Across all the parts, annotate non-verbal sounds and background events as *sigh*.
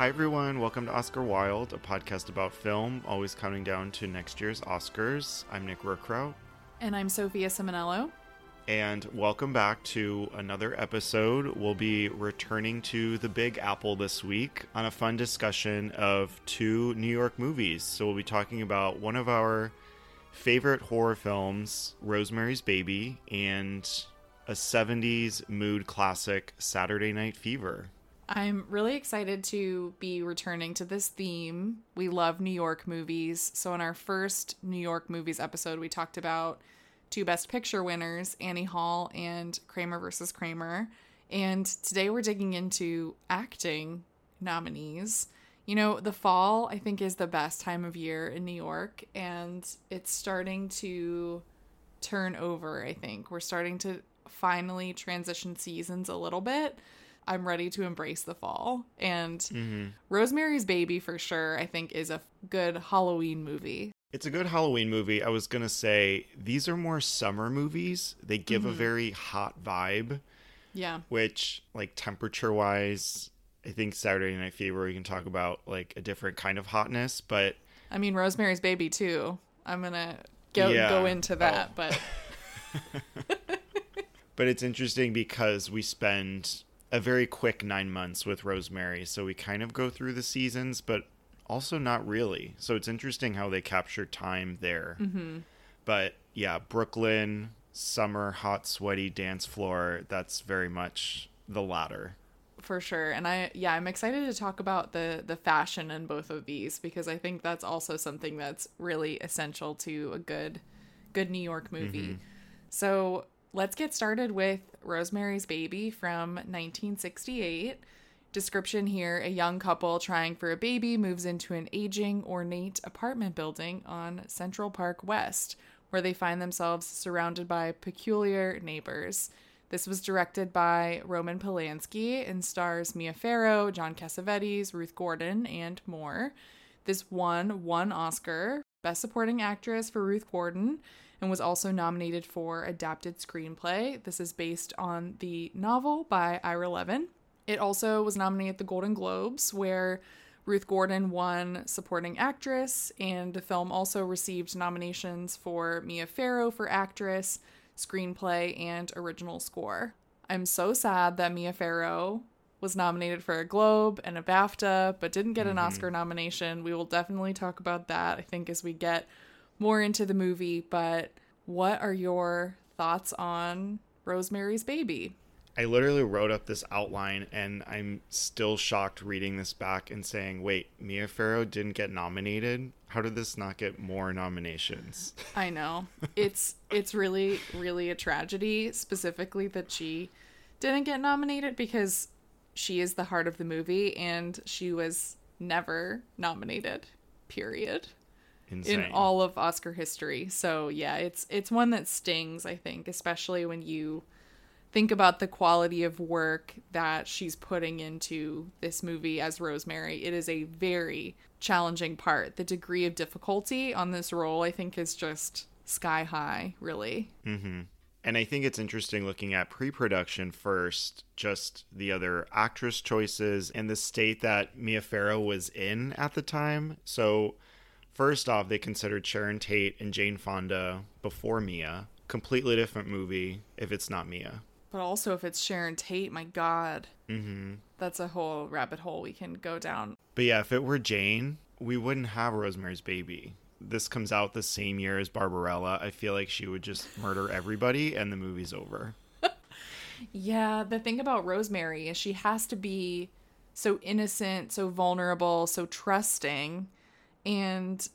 Hi, everyone. Welcome to Oscar Wild, a podcast about film, always counting down to next year's Oscars. I'm Nick Rookrout. And I'm Sophia Simonello. And welcome back to another episode. We'll be returning to the Big Apple this week on a fun discussion of two New York movies. So we'll be talking about one of our favorite horror films, Rosemary's Baby, and a 70s mood classic, Saturday Night Fever. I'm really excited to be returning to this theme. We love New York movies. So, in our first New York movies episode, we talked about two Best Picture winners, Annie Hall and Kramer versus Kramer. And today we're digging into acting nominees. You know, the fall, I think, is the best time of year in New York, and it's starting to turn over, I think. We're starting to finally transition seasons a little bit. I'm ready to embrace the fall. And mm-hmm. Rosemary's Baby, for sure, I think is a good Halloween movie. It's a good Halloween movie. I was going to say these are more summer movies. They give mm-hmm. a very hot vibe. Yeah. Which, like, temperature wise, I think Saturday Night Fever, we can talk about, like, a different kind of hotness. But. I mean, Rosemary's Baby, too. I'm going to go, yeah. go into that, oh. but. *laughs* but it's interesting because we spend a very quick nine months with Rosemary. So we kind of go through the seasons, but also not really. So it's interesting how they capture time there. Mm-hmm. But yeah, Brooklyn, summer, hot, sweaty dance floor, that's very much the latter. For sure. And I yeah, I'm excited to talk about the the fashion in both of these because I think that's also something that's really essential to a good good New York movie. Mm-hmm. So let's get started with Rosemary's Baby from 1968. Description here a young couple trying for a baby moves into an aging, ornate apartment building on Central Park West, where they find themselves surrounded by peculiar neighbors. This was directed by Roman Polanski and stars Mia Farrow, John Cassavetes, Ruth Gordon, and more. This won one Oscar Best Supporting Actress for Ruth Gordon and was also nominated for Adapted Screenplay. This is based on the novel by Ira Levin. It also was nominated at the Golden Globes, where Ruth Gordon won Supporting Actress, and the film also received nominations for Mia Farrow for Actress, Screenplay, and Original Score. I'm so sad that Mia Farrow was nominated for a Globe and a BAFTA, but didn't get an mm-hmm. Oscar nomination. We will definitely talk about that, I think, as we get more into the movie, but what are your thoughts on Rosemary's Baby? I literally wrote up this outline and I'm still shocked reading this back and saying, wait, Mia Farrow didn't get nominated? How did this not get more nominations? I know. It's it's really really a tragedy specifically that she didn't get nominated because she is the heart of the movie and she was never nominated. Period. Insane. in all of Oscar history. So yeah, it's it's one that stings, I think, especially when you think about the quality of work that she's putting into this movie as Rosemary. It is a very challenging part. The degree of difficulty on this role, I think, is just sky high, really. Mm-hmm. And I think it's interesting looking at pre production first, just the other actress choices and the state that Mia Farrow was in at the time. So First off, they considered Sharon Tate and Jane Fonda before Mia. Completely different movie if it's not Mia. But also, if it's Sharon Tate, my God. Mm-hmm. That's a whole rabbit hole we can go down. But yeah, if it were Jane, we wouldn't have Rosemary's Baby. This comes out the same year as Barbarella. I feel like she would just murder everybody and the movie's over. *laughs* yeah, the thing about Rosemary is she has to be so innocent, so vulnerable, so trusting and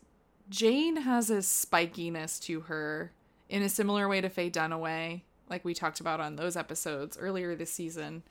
Jane has a spikiness to her in a similar way to Faye Dunaway, like we talked about on those episodes earlier this season,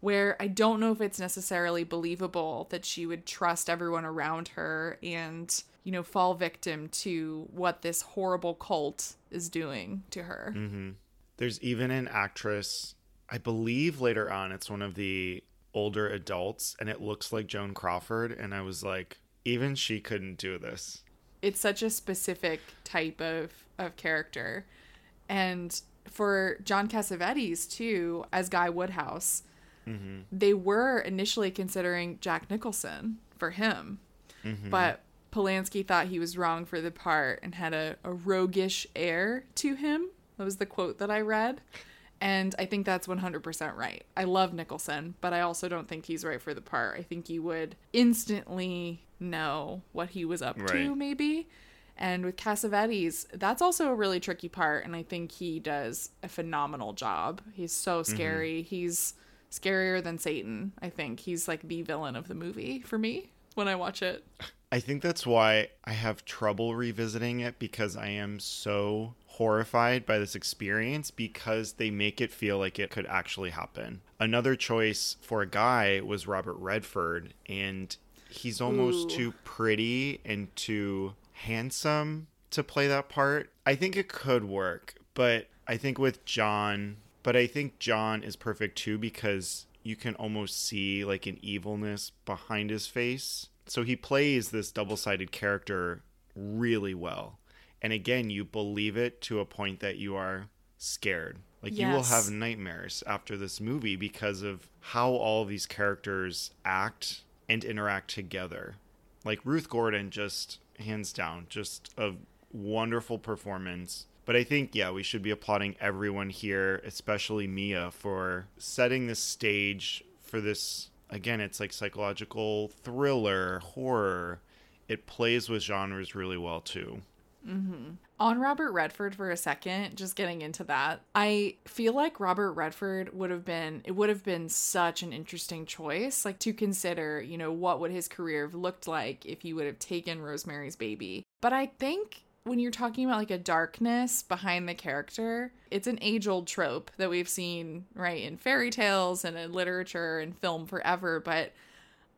where I don't know if it's necessarily believable that she would trust everyone around her and, you know, fall victim to what this horrible cult is doing to her. Mm-hmm. There's even an actress, I believe later on, it's one of the older adults, and it looks like Joan Crawford. And I was like, even she couldn't do this. It's such a specific type of of character. And for John Cassavetes too, as Guy Woodhouse, Mm-hmm. they were initially considering Jack Nicholson for him, Mm-hmm. but Polanski thought he was wrong for the part and had a, a roguish air to him. That was the quote that I read. And I think that's 100% right. I love Nicholson, but I also don't think he's right for the part. I think he would instantly know what he was up Right. to, maybe. And with Cassavetes, that's also a really tricky part. And I think he does a phenomenal job. He's so mm-hmm. scary. He's scarier than Satan, I think. He's like the villain of the movie for me when I watch it. I think that's why I have trouble revisiting it because I am so horrified by this experience because they make it feel like it could actually happen. Another choice for a guy was Robert Redford, and he's almost Ooh. too pretty and too handsome to play that part. I think it could work, but I think with John, but I think John is perfect too because you can almost see like an evilness behind his face. So he plays this double-sided character really well. And again, you believe it to a point that you are scared. Like you will have nightmares after this movie because of how all these characters act and interact together. Like Ruth Gordon just hands down just a wonderful performance. But I think yeah, we should be applauding everyone here, especially Mia for setting the stage for this again, it's like psychological thriller, horror. It plays with genres really well too. Mm-hmm. On Robert Redford for a second, just getting into that, I feel like Robert Redford would have been, it would have been such an interesting choice, like to consider, you know, what would his career have looked like if he would have taken Rosemary's Baby. But I think when you're talking about like a darkness behind the character, it's an age old trope that we've seen, right, in fairy tales and in literature and film forever. But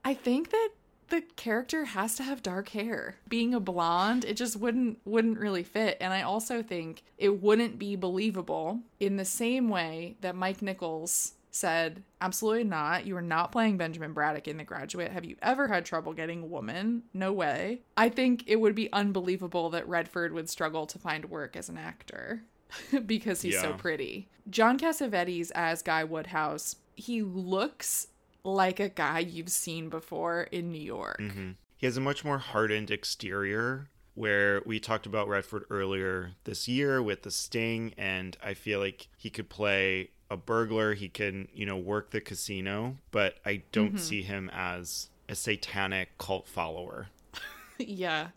I think that the character has to have dark hair. Being a blonde, it just wouldn't wouldn't really fit. And I also think it wouldn't be believable in the same way that Mike Nichols said, absolutely not. You are not playing Benjamin Braddock in The Graduate. Have you ever had trouble getting a woman? No way. I think it would be unbelievable that Redford would struggle to find work as an actor *laughs* because he's so pretty. John Cassavetes as Guy Woodhouse, he looks like a guy you've seen before in New York. hmm He has a much more hardened exterior. Where we talked about Redford earlier this year with the Sting, and I feel like he could play a burglar. He can, you know, work the casino, but I don't see him as a satanic cult follower. *laughs* yeah.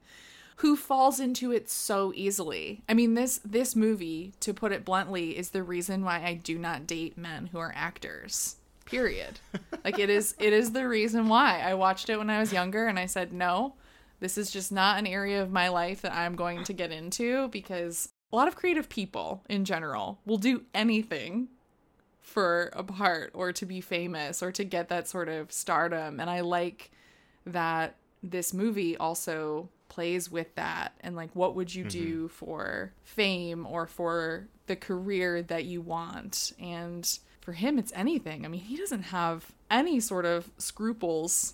Who falls into it so easily. I mean this this movie, to put it bluntly, is the reason why I do not date men who are actors. Period. like it is it is the reason why. I watched it when I was younger and I said, "No, this is just not an area of my life that I'm going to get into because a lot of creative people in general will do anything for a part or to be famous or to get that sort of stardom. And I like that this movie also plays with that and like what would you do mm-hmm. for fame or for the career that you want and for him it's anything i mean he doesn't have any sort of scruples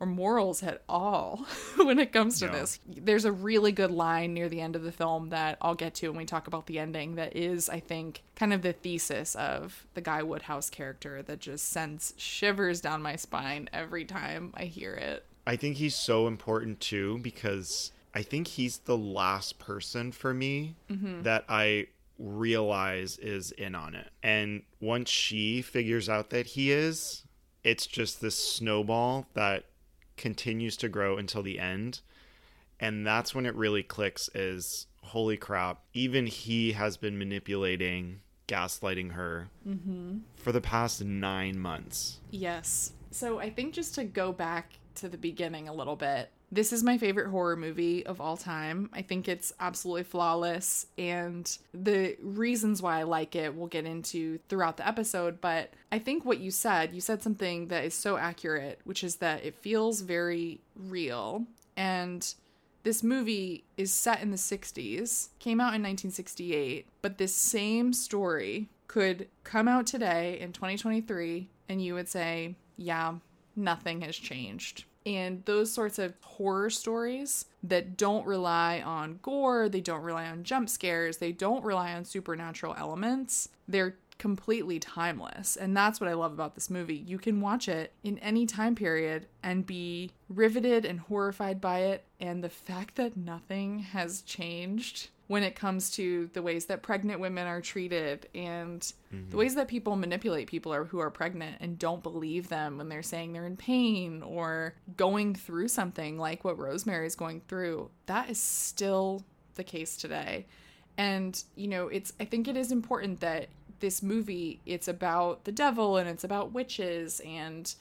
or morals at all *laughs* when it comes to No. this there's a really good line near the end of the film that I'll get to when we talk about the ending that is I think kind of the thesis of the Guy Woodhouse character that just sends shivers down my spine every time I hear it. I think he's so important too because I think he's the last person for me mm-hmm. that I realize is in on it. And once she figures out that he is, it's just this snowball that continues to grow until the end. And that's when it really clicks is holy crap, even he has been manipulating, gaslighting her mm-hmm. for the past nine months. Yes. So I think just to go back to the beginning a little bit, this is my favorite horror movie of all time. I think it's absolutely flawless. And the reasons why I like it we'll get into throughout the episode. But I think what you said, you said something that is so accurate, which is that it feels very real. And this movie is set in the 60s, came out in 1968, but this same story could come out today in 2023, and you would say, yeah, nothing has changed. And those sorts of horror stories that don't rely on gore, they don't rely on jump scares, they don't rely on supernatural elements, they're completely timeless. And that's what I love about this movie. You can watch it in any time period and be riveted and horrified by it. And the fact that nothing has changed when it comes to the ways that pregnant women are treated and mm-hmm. the ways that people manipulate people are, who are pregnant and don't believe them when they're saying they're in pain or going through something like what Rosemary is going through. That is still the case today. And, you know, it's, I think it is important that this movie, it's about the devil and it's about witches and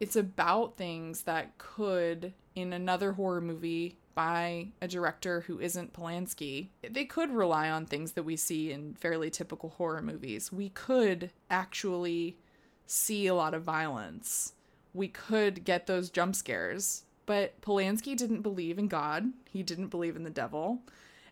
it's about things that could, in another horror movie by a director who isn't Polanski, they could rely on things that we see in fairly typical horror movies. We could actually see a lot of violence. We could get those jump scares. But Polanski didn't believe in God, he didn't believe in the devil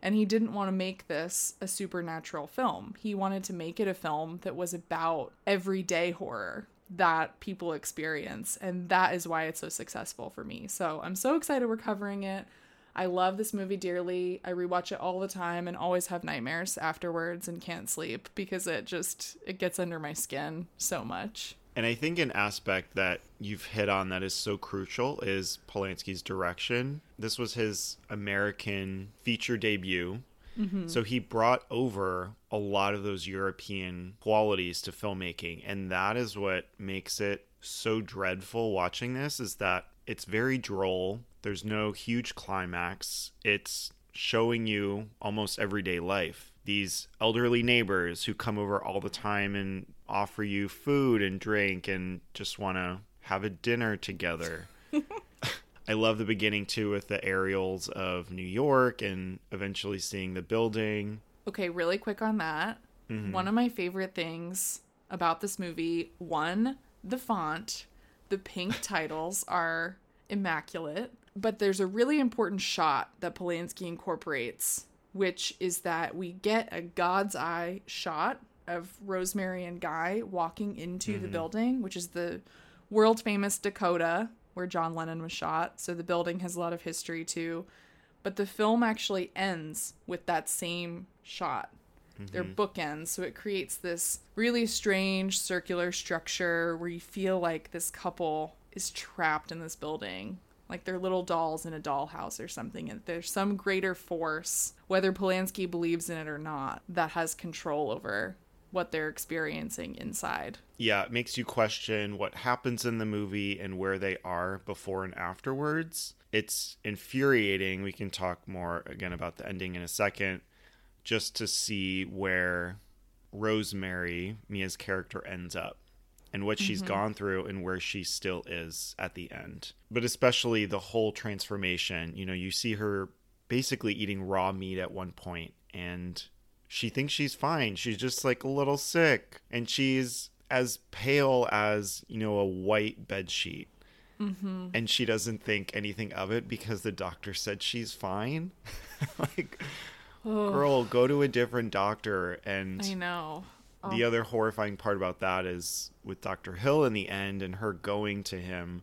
and he didn't want to make this a supernatural film. He wanted to make it a film that was about everyday horror that people experience, and that is why it's so successful for me. So I'm so excited we're covering it. I love this movie dearly. I rewatch it all the time and always have nightmares afterwards and can't sleep because it just it gets under my skin so much. And I think an aspect that you've hit on that is so crucial is Polanski's direction. This was his American feature debut. Mm-hmm. So he brought over a lot of those European qualities to filmmaking. And that is what makes it so dreadful watching this is that it's very droll. There's no huge climax. It's showing you almost everyday life. These elderly neighbors who come over all the time and offer you food and drink and just want to have a dinner together. *laughs* I love the beginning too with the aerials of New York and eventually seeing the building. Okay, really quick on that. Mm-hmm. One of my favorite things about this movie one, the font. The pink *laughs* titles are immaculate, but there's a really important shot that Polanski incorporates, which is that we get a God's eye shot of Rosemary and Guy walking into mm-hmm. the building, which is the world famous Dakota where John Lennon was shot. So the building has a lot of history too. But the film actually ends with that same shot. Mm-hmm. They're bookends, so it creates this really strange circular structure where you feel like this couple is trapped in this building like they're little dolls in a dollhouse or something and there's some greater force whether Polanski believes in it or not that has control over what they're experiencing inside. Yeah, it makes you question what happens in the movie and where they are before and afterwards. It's infuriating. We can talk more again about the ending in a second, just to see where Rosemary, Mia's character, ends up and what she's mm-hmm. gone through and where she still is at the end. But especially the whole transformation. You know, you see her basically eating raw meat at one point and she thinks she's fine. She's just like a little sick, and she's as pale as you know a white bed sheet. Mm-hmm. And she doesn't think anything of it because the doctor said she's fine. *laughs* like, oh. girl, go to a different doctor. And I know. Oh. The other horrifying part about that is with Dr. Hill in the end and her going to him,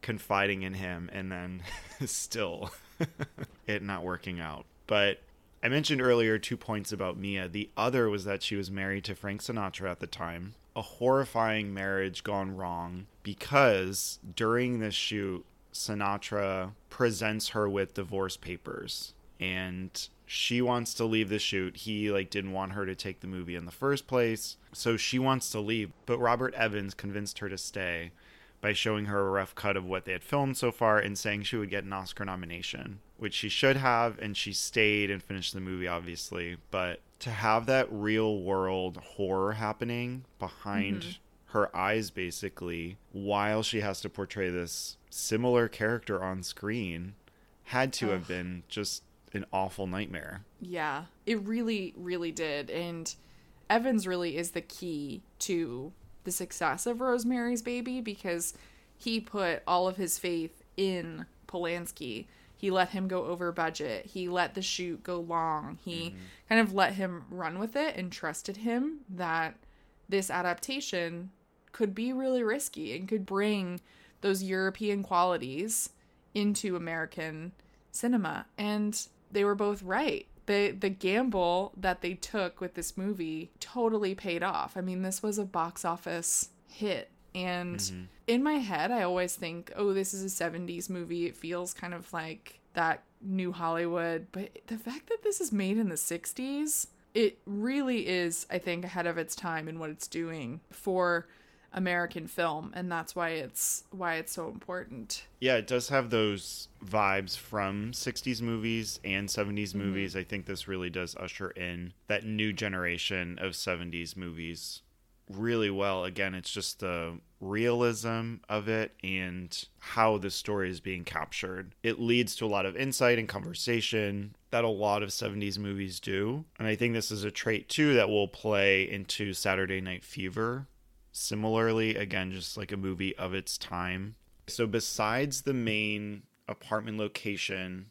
confiding in him, and then *laughs* still *laughs* it not working out. But I mentioned earlier two points about Mia. The other was that she was married to Frank Sinatra at the time. A horrifying marriage gone wrong because during this shoot, Sinatra presents her with divorce papers and she wants to leave the shoot. He like didn't want her to take the movie in the first place. So she wants to leave, but Robert Evans convinced her to stay by showing her a rough cut of what they had filmed so far and saying she would get an Oscar nomination, which she should have, and she stayed and finished the movie, obviously. But to have that real world horror happening behind mm-hmm. her eyes, basically, while she has to portray this similar character on screen, had to Ugh. have been just an awful nightmare. Yeah, it really, really did. And Evans really is the key to the success of Rosemary's Baby because he put all of his faith in Polanski. He let him go over budget. He let the shoot go long. He mm-hmm. kind of let him run with it and trusted him that this adaptation could be really risky and could bring those European qualities into American cinema. And they were both right. the the gamble that they took with this movie totally paid off. I mean, this was a box office hit and mm-hmm. in my head I always think, "Oh, this is a 70s movie. It feels kind of like that new Hollywood." But the fact that this is made in the 60s, it really is I think ahead of its time in what it's doing for American film and that's why it's why it's so important. Yeah, it does have those vibes from 60s movies and 70s mm-hmm. movies. I think this really does usher in that new generation of 70s movies really well. Again, it's just the realism of it and how the story is being captured. It leads to a lot of insight and conversation that a lot of 70s movies do. And I think this is a trait too that will play into Saturday Night Fever Similarly, again, just like a movie of its time. So, besides the main apartment location,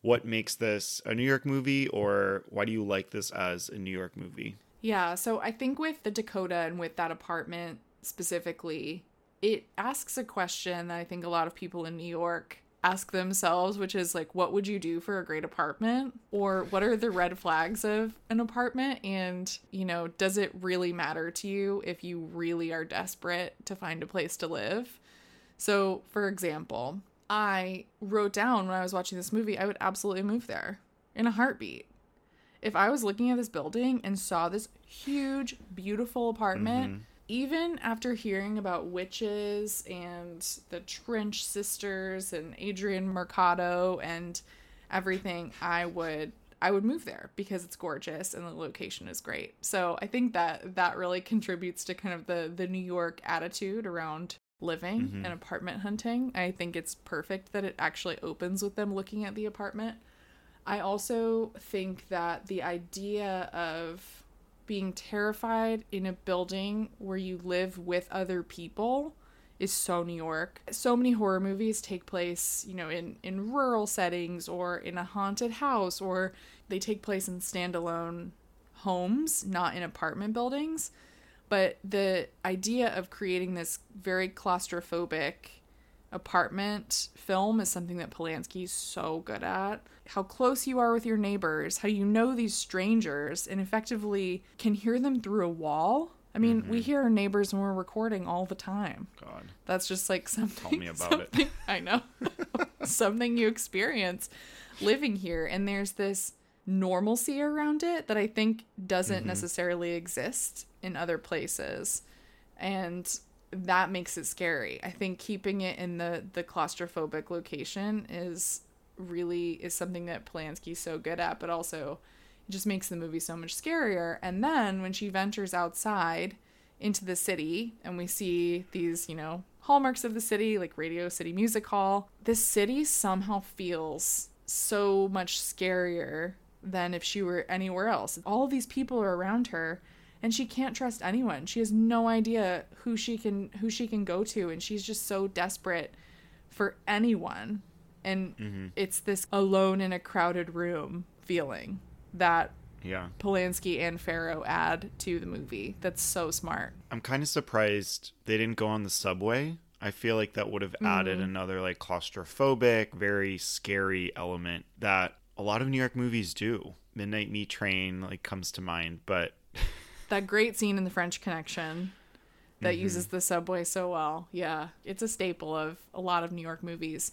what makes this a New York movie, or why do you like this as a New York movie? Yeah, so I think with the Dakota and with that apartment specifically, it asks a question that I think a lot of people in New York ask themselves, which is like, what would you do for a great apartment? Or what are the red flags of an apartment? And, you know, does it really matter to you if you really are desperate to find a place to live? So, for example, I wrote down when I was watching this movie, I would absolutely move there in a heartbeat. If I was looking at this building and saw this huge, beautiful apartment, mm-hmm even after hearing about witches and the Trench sisters and Adrian Marcato and everything, I would I would move there because it's gorgeous and the location is great. So I think that that really contributes to kind of the the New York attitude around living mm-hmm. and apartment hunting. I think it's perfect that it actually opens with them looking at the apartment. I also think that the idea of being terrified in a building where you live with other people is so New York. So many horror movies take place, you know, in in rural settings or in a haunted house or they take place in standalone homes, not in apartment buildings. But the idea of creating this very claustrophobic apartment film is something that Polanski's so good at. How close you are with your neighbors, how you know these strangers and effectively can hear them through a wall. I mean, mm-hmm. we hear our neighbors when we're recording all the time. God. That's just like something. Tell me *laughs* about it. I know. *laughs* something you experience living here. And there's this normalcy around it that I think doesn't mm-hmm. necessarily exist in other places. And that makes it scary. I think keeping it in the the claustrophobic location is really is something that Polanski's so good at, but also it just makes the movie so much scarier. And then when she ventures outside into the city and we see these, you know, hallmarks of the city like Radio City Music Hall, this city somehow feels so much scarier than if she were anywhere else. All these people are around her and she can't trust anyone. She has no idea who she can who she can go to and she's just so desperate for anyone. And mm-hmm. it's this alone in a crowded room feeling that yeah. Polanski and Farrow add to the movie. That's so smart. I'm kind of surprised they didn't go on the subway. I feel like that would have added mm-hmm. another like claustrophobic, very scary element that a lot of New York movies do. Midnight Meat Train like comes to mind, but *laughs* that great scene in the French Connection that mm-hmm. uses the subway so well. Yeah, it's a staple of a lot of New York movies.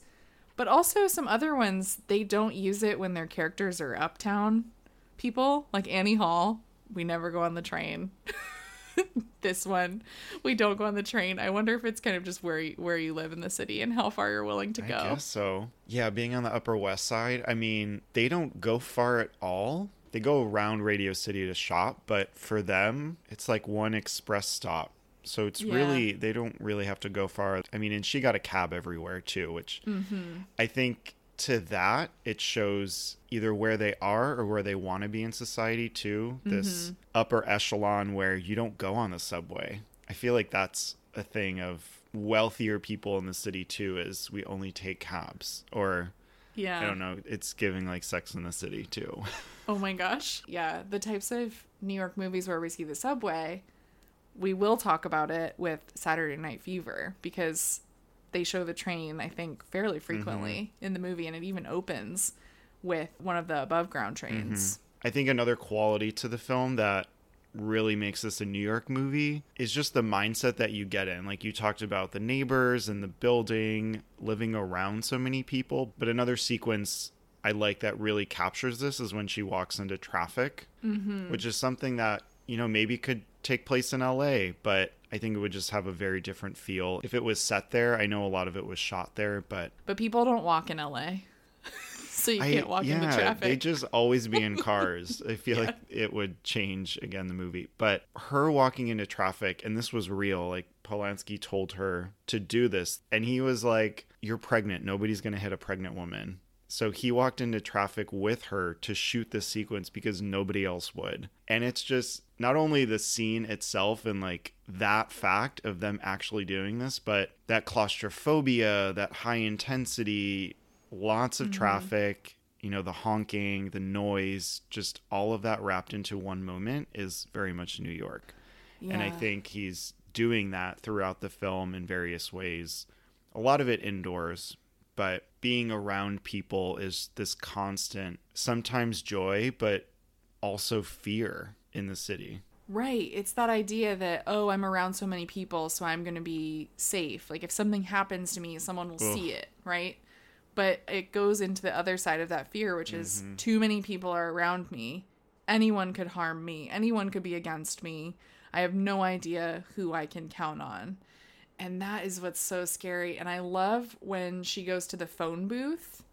But also some other ones, they don't use it when their characters are uptown people, like Annie Hall. We never go on the train. *laughs* this one, we don't go on the train. I wonder if it's kind of just where you, where you live in the city and how far you're willing to go. I guess so. Yeah, being on the Upper West Side, I mean, they don't go far at all they go around Radio City to shop, but for them, it's like one express stop. So it's yeah. really they don't really have to go far. I mean, and she got a cab everywhere too, which mm-hmm. I think to that it shows either where they are or where they want to be in society too. Mm-hmm. This upper echelon where you don't go on the subway. I feel like that's a thing of wealthier people in the city too is we only take cabs or yeah. I don't know. It's giving like Sex in the City too. *laughs* oh my gosh. Yeah. The types of New York movies where we see the subway, we will talk about it with Saturday Night Fever because they show the train, I think, fairly frequently mm-hmm. in the movie, and it even opens with one of the above ground trains. I think another quality to the film that really makes this a New York movie is just the mindset that you get in. Like you talked about the neighbors and the building, living around so many people. But another sequence I like that really captures this is when she walks into traffic, mm-hmm. which is something that, you know, maybe could take place in LA, but I think it would just have a very different feel if it was set there. I know a lot of it was shot there, but But people don't walk in LA. *laughs* so you can't walk yeah, into traffic. They just always be in *laughs* cars. I feel yeah. like it would change again the movie. But her walking into traffic, and this was real, like Polanski told her to do this. And he was like, You're pregnant. Nobody's going to hit a pregnant woman. So he walked into traffic with her to shoot this sequence because nobody else would. And it's just not only the scene itself and like that fact of them actually doing this, but that claustrophobia, that high intensity, lots of mm-hmm. traffic, you know, the honking, the noise, just all of that wrapped into one moment is very much New York. Yeah. And I think he's doing that throughout the film in various ways. A lot of it indoors, but being around people is this constant, sometimes joy, but also fear in the city. Right. It's that idea that, oh, I'm around so many people, so I'm going to be safe. Like, if something happens to me, someone will Ugh. see it, right? but it goes into the other side of that fear which is mm-hmm. too many people are around me anyone could harm me anyone could be against me i have no idea who i can count on and that is what's so scary and i love when she goes to the phone booth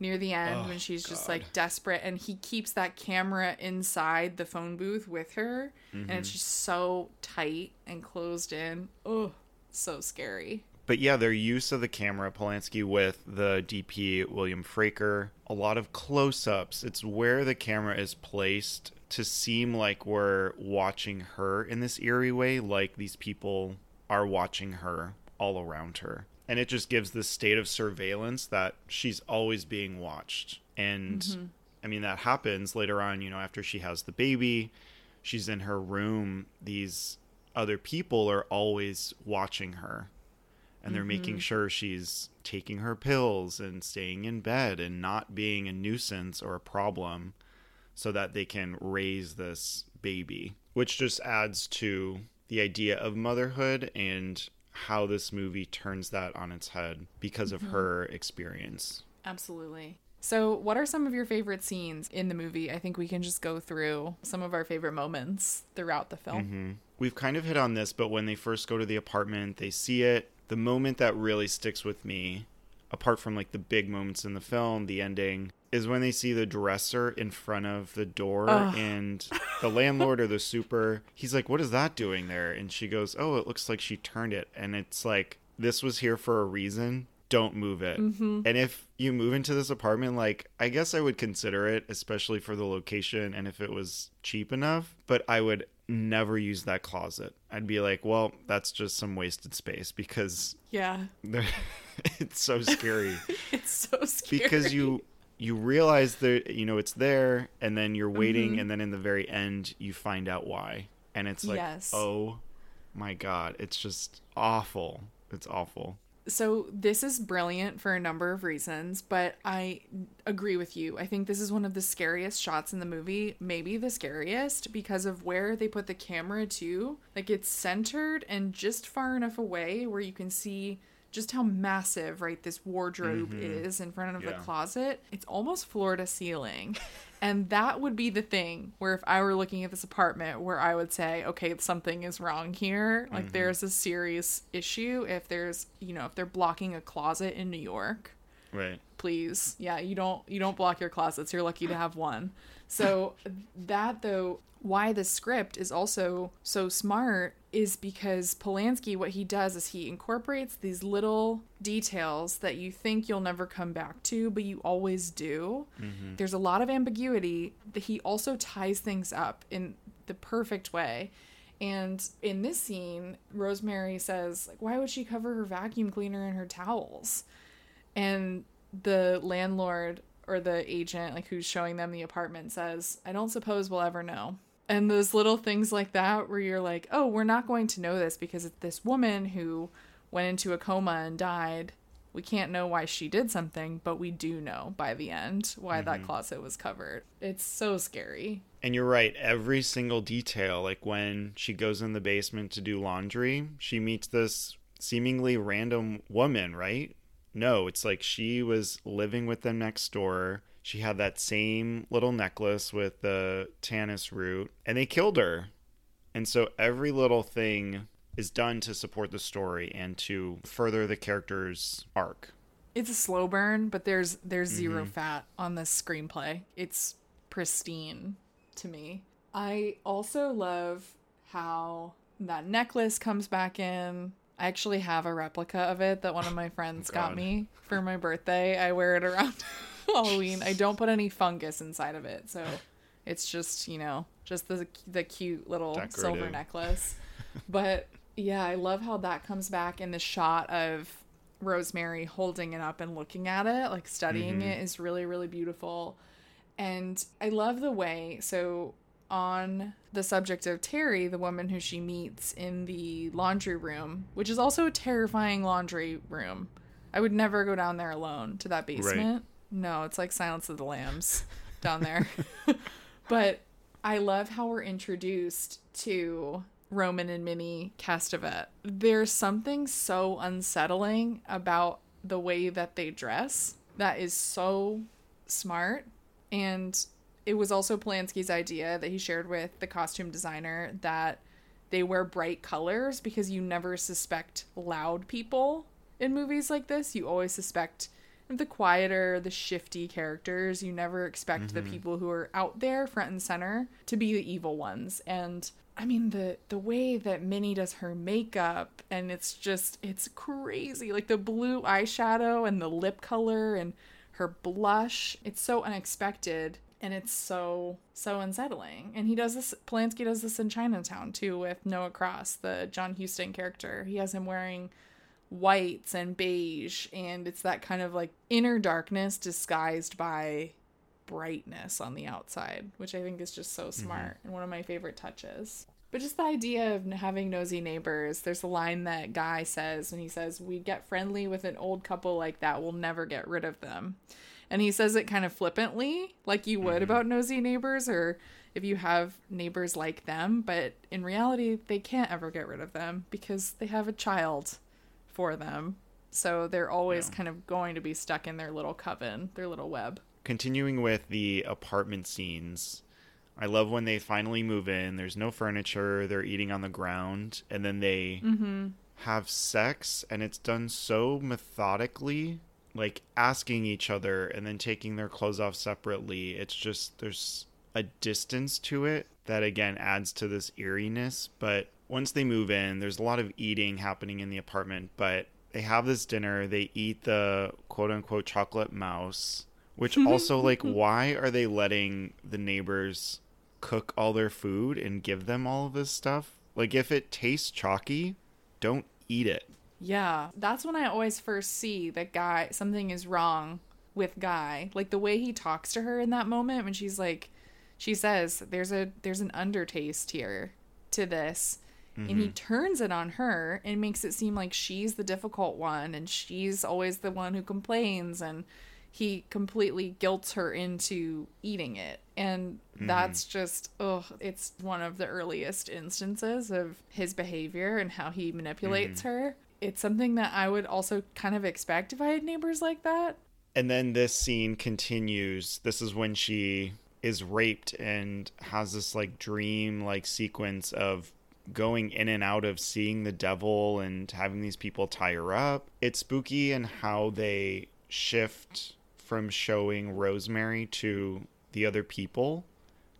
near the end oh, when she's God. just like desperate and he keeps that camera inside the phone booth with her mm-hmm. and it's mm-hmm. just so tight and closed in oh so scary but yeah, their use of the camera, Polanski with the DP William Fraker, a lot of close ups. It's where the camera is placed to seem like we're watching her in this eerie way, like these people are watching her all around her. And it just gives this state of surveillance that she's always being watched. And mm-hmm. I mean, that happens later on, you know, after she has the baby, she's in her room. These other people are always watching her and they're mm-hmm. making sure she's taking her pills and staying in bed and not being a nuisance or a problem so that they can raise this baby which just adds to the idea of motherhood and how this movie turns that on its head because mm-hmm. of her experience absolutely so, what are some of your favorite scenes in the movie? I think we can just go through some of our favorite moments throughout the film. Mm-hmm. We've kind of hit on this, but when they first go to the apartment, they see it, the moment that really sticks with me, apart from like the big moments in the film, the ending, is when they see the dresser in front of the door Ugh. and the landlord or the super, he's like, What is that doing there? And she goes, Oh, it looks like she turned it. And it's like, This was here for a reason. Don't move it. Mm-hmm. And if you move into this apartment, like, I guess I would consider it, especially for the location and if it was cheap enough, but I would never use that closet. I'd be like, well, that's just some wasted space because yeah, *laughs* it's so scary. *laughs* it's so scary because you you realize that you know it's there, and then you're waiting, mm-hmm. and then in the very end you find out why, and it's like, yes. oh my god, it's just awful. It's awful so this is brilliant for a number of reasons, but I agree with you. I think this is one of the scariest shots in the movie, maybe the scariest because of where they put the camera too. Like it's centered and just far enough away where you can see just how massive, right, this wardrobe mm-hmm. is in front of yeah. the closet. It's almost floor to ceiling. *laughs* And that would be the thing where if I were looking at this apartment where I would say, okay, something is wrong here. Like mm-hmm. there's a serious issue if there's, you know, if they're blocking a closet in New York. Right. Please. Yeah, you don't you don't block your closets. You're lucky to have one. So that though why the script is also so smart is because Polanski, what he does is he incorporates these little details that you think you'll never come back to, but you always do. Mm-hmm. There's a lot of ambiguity, but he also ties things up in the perfect way. And in this scene, Rosemary says, like, why would she cover her vacuum cleaner in her towels? And the landlord or the agent, like who's showing them the apartment, says, I don't suppose we'll ever know and those little things like that where you're like oh we're not going to know this because it's this woman who went into a coma and died we can't know why she did something, but we do know by the end why mm-hmm. that closet was covered. It's so scary. And you're right, every single detail, like when she goes in the basement to do laundry, she meets this seemingly random woman, right? No, it's like she was living with them next door. She had that same little necklace with the tannis root, and they killed her. And so every little thing is done to support the story and to further the character's arc. It's a slow burn, but there's there's 0 mm-hmm. fat on this screenplay. It's pristine to me. I also love how that necklace comes back in. I actually have a replica of it that one of my friends oh, got me for my birthday. I wear it around *laughs* Halloween. I don't put any fungus inside of it, so it's just you know just the the cute little Decorative. silver necklace. *laughs* But yeah, I love how that comes back in the shot of Rosemary holding it up and looking at it, like studying mm-hmm. it is really, really beautiful. And I love the way, so on the subject of Terry, the woman who she meets in the laundry room, which is also a terrifying laundry room. I would never go down there alone to that basement. Right. No, it's like Silence of the Lambs down there. *laughs* but I love how we're introduced to Roman and Minnie Castevet. There's something so unsettling about the way that they dress that is so smart. And it was also Polanski's idea that he shared with the costume designer that they wear bright colors because you never suspect loud people in movies like this. You always suspect the quieter, the shifty characters. You never expect mm-hmm. the people who are out there front and center to be the evil ones. And I mean the the way that Minnie does her makeup and it's just it's crazy. Like the blue eyeshadow and the lip color and her blush. It's so unexpected and it's so so unsettling. And he does this Polanski does this in Chinatown too with Noah Cross, the John Huston character. He has him wearing whites and beige and it's that kind of like inner darkness disguised by brightness on the outside, which I think is just so mm-hmm. smart mm-hmm. and one of my favorite touches. But just the idea of having nosy neighbors. There's a line that Guy says when he says, We get friendly with an old couple like that, we'll never get rid of them. And he says it kind of flippantly, like you would mm-hmm. about nosy neighbors or if you have neighbors like them. But in reality, they can't ever get rid of them because they have a child for them. So they're always yeah. kind of going to be stuck in their little coven, their little web continuing with the apartment scenes, I love when they finally move in. There's no furniture. They're eating on the ground, and then they mm-hmm. have sex, and it's done so methodically, like asking each other and then taking their clothes off separately. It's just there's a distance to it that again adds to this eeriness. But once they move in, there's a lot of eating happening in the apartment. But they have this dinner. They eat the quote unquote chocolate mouse which *laughs* also like why are they letting the neighbors cook all their food and give them all of this stuff? Like if it tastes chalky, don't eat it. Yeah, that's when I always first see that guy something is wrong with guy. Like the way he talks to her in that moment when she's like she says there's a there's an undertaste here to this. Mm-hmm. And he mm-hmm. turns it on her and makes it seem like she's the difficult one and she's always the one who complains and he completely guilts her into eating it. And mm-hmm. that's just, oh, it's one of the earliest instances of his behavior and how he manipulates mm-hmm. her. It's something that I would also kind of expect if I had neighbors like that. And then this scene continues. This is when she is raped and has this like dream like sequence of going in and out of seeing the devil and having these people tie her up. It's spooky and how they shift from showing Rosemary to the other people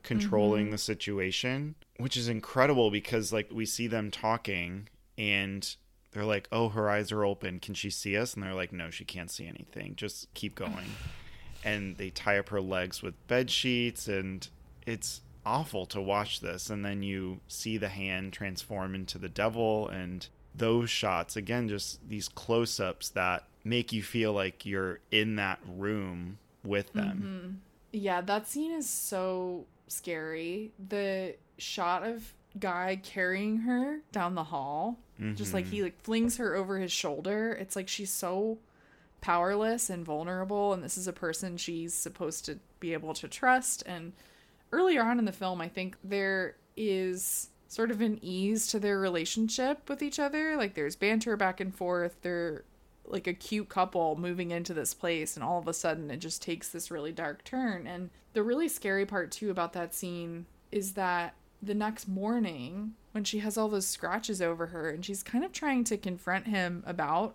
controlling mm-hmm. the situation, which is incredible because like we see them talking and they're like, "Oh, her eyes are open. Can she see us?" And they're like, "No, she can't see anything. Just keep going." and they tie up her legs with bed sheets and it's awful to watch this and then you see the hand transform into the devil and those shots again just these close-ups that make you feel like you're in that room with them. Mm-hmm. Yeah, that scene is so scary. The shot of guy carrying her down the hall, mm-hmm. just like he mm-hmm. like flings her over his shoulder. It's like she's so powerless and vulnerable and this is a person she's supposed to be able to trust and earlier on in the film I think there is sort of an ease to their relationship with each other like there's banter back and forth they're like a cute couple moving into this place and all of a sudden it just takes this really dark turn and the really scary part too about that scene is that the next morning when she has all those scratches over her and she's kind of trying to confront him about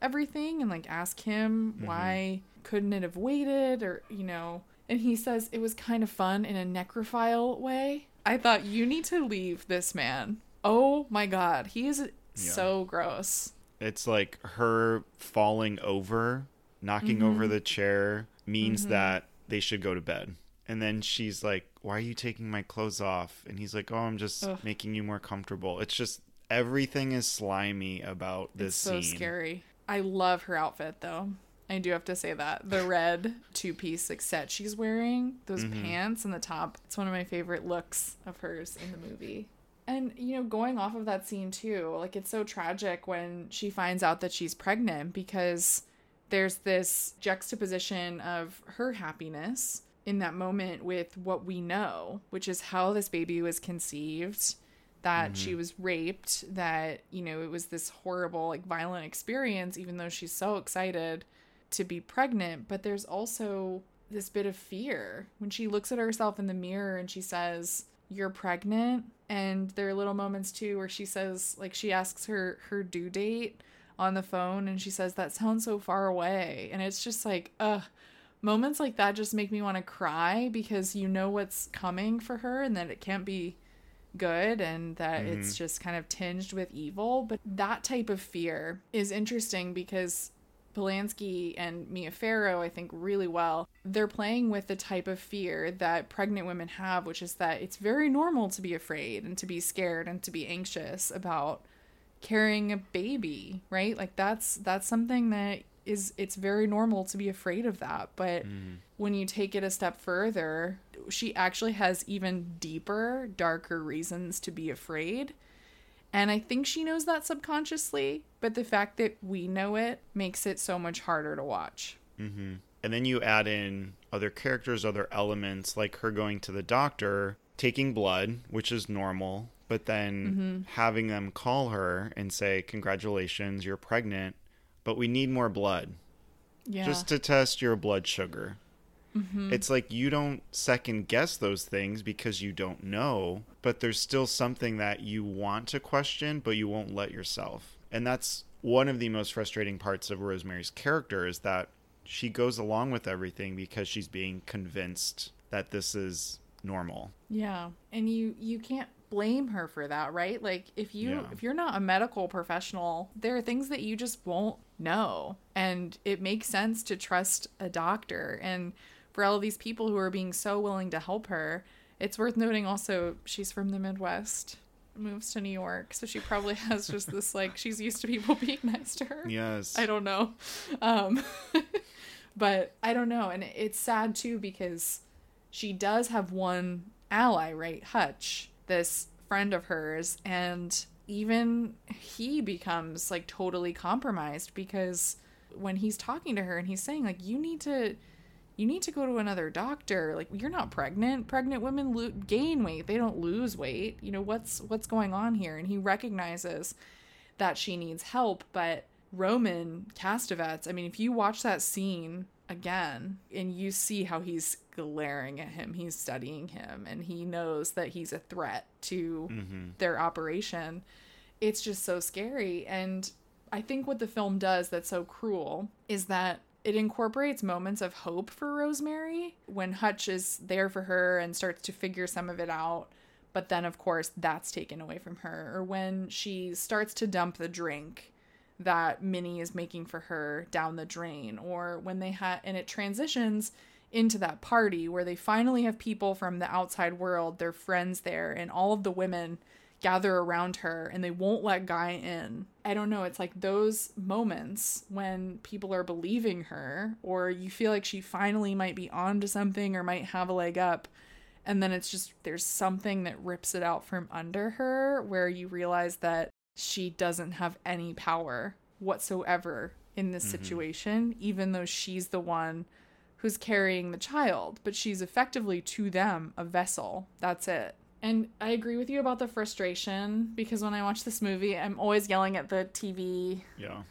everything and like ask him mm-hmm. why couldn't it have waited or you know and he says it was kind of fun in a necrophile way i thought you need to leave this man oh my god he is yeah. so gross it's like her falling over knocking mm-hmm. over the chair means mm-hmm. that they should go to bed and then she's like why are you taking my clothes off and he's like oh i'm just Ugh. making you more comfortable it's just everything is slimy about this it's so scene. scary I love her outfit though. I do have to say that the *laughs* red two piece like set she's wearing, those mm-hmm. pants and the top. It's one of my favorite looks of hers in the movie. And you know, going off of that scene too, like it's so tragic when she finds out that she's pregnant because there's this juxtaposition of her happiness in that moment with what we know, which is how this baby was conceived that mm-hmm. she was raped, that, you know, it was this horrible, like, violent experience, even though she's so excited to be pregnant. But there's also this bit of fear when she looks at herself in the mirror and she says, You're pregnant. And there are little moments too where she says, like, she asks her her due date on the phone and she says, That sounds so far away. And it's just like, ugh moments like that just make me want to cry because you know what's coming for her and that it can't be good and that mm-hmm. it's just kind of tinged with evil. But that type of fear is interesting because Polanski and Mia Farrow, I think, really well. They're playing with the type of fear that pregnant women have, which is that it's very normal to be afraid and to be scared and to be anxious about carrying a baby, right? Like that's that's something that is it's very normal to be afraid of that. But mm. when you take it a step further, she actually has even deeper, darker reasons to be afraid. And I think she knows that subconsciously, but the fact that we know it makes it so much harder to watch. Mm-hmm. And then you add in other characters, other elements, like her going to the doctor, taking blood, which is normal, but then mm-hmm. having them call her and say, Congratulations, you're pregnant but we need more blood. Yeah. Just to test your blood sugar. Mm-hmm. It's like you don't second guess those things because you don't know, but there's still something that you want to question, but you won't let yourself. And that's one of the most frustrating parts of Rosemary's character is that she goes along with everything because she's being convinced that this is normal. Yeah. And you you can't blame her for that, right? Like if you yeah. if you're not a medical professional, there are things that you just won't know. And it makes sense to trust a doctor. And for all of these people who are being so willing to help her, it's worth noting also she's from the Midwest moves to New York, so she probably *laughs* has just this like she's used to people *laughs* being nice to her. Yes. I don't know. Um *laughs* but I don't know and it's sad too because she does have one ally, right? Hutch this friend of hers and even he becomes like totally compromised because when he's talking to her and he's saying like you need to you need to go to another doctor like you're not pregnant. Pregnant women lo- gain weight. They don't lose weight. You know what's what's going on here? And he recognizes that she needs help but roman castevet i mean if you watch that scene again and you see how he's glaring at him he's studying him and he knows that he's a threat to mm-hmm. their operation it's just so scary and i think what the film does that's so cruel is that it incorporates moments of hope for rosemary when hutch is there for her and starts to figure some of it out but then of course that's taken away from her or when she starts to dump the drink that Minnie is making for her down the drain, or when they had, and it transitions into that party where they finally have people from the outside world, their friends there, and all of the women gather around her and they won't let Guy in. I don't know, it's like those moments when people are believing her, or you feel like she finally might be onto something or might have a leg up. And then it's just there's something that rips it out from under her where you realize that she doesn't have any power whatsoever in this mm-hmm. situation, even though she's the one who's carrying the child, but she's effectively to them a vessel. That's it. And I agree with you about the frustration because when I watch this movie, I'm always yelling at the TV. Yeah.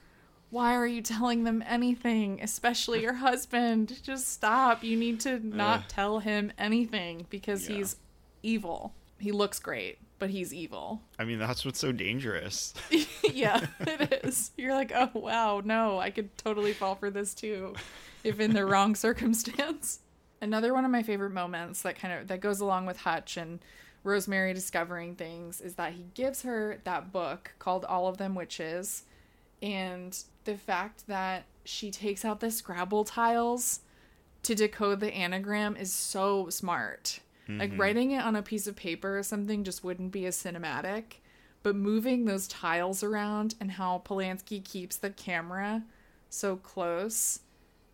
Why are you telling them anything, especially your *laughs* husband? Just stop. You need to not Ugh. tell him anything because Yeah. he's evil. He looks great, but he's evil. *laughs* I mean, that's what's so dangerous. yeah, *laughs* it is. You're like, oh wow, no, I could totally fall for this too, if in the *laughs* wrong circumstance. Another one of my favorite moments that kind of that goes along with Hutch and Rosemary discovering things is that he gives her that book called All of Them Witches, and the fact that she takes out the Scrabble tiles to decode the anagram is so smart. Like mm-hmm. writing it on a piece of paper or something just wouldn't be as cinematic, but moving those tiles around and how Polanski keeps the camera so close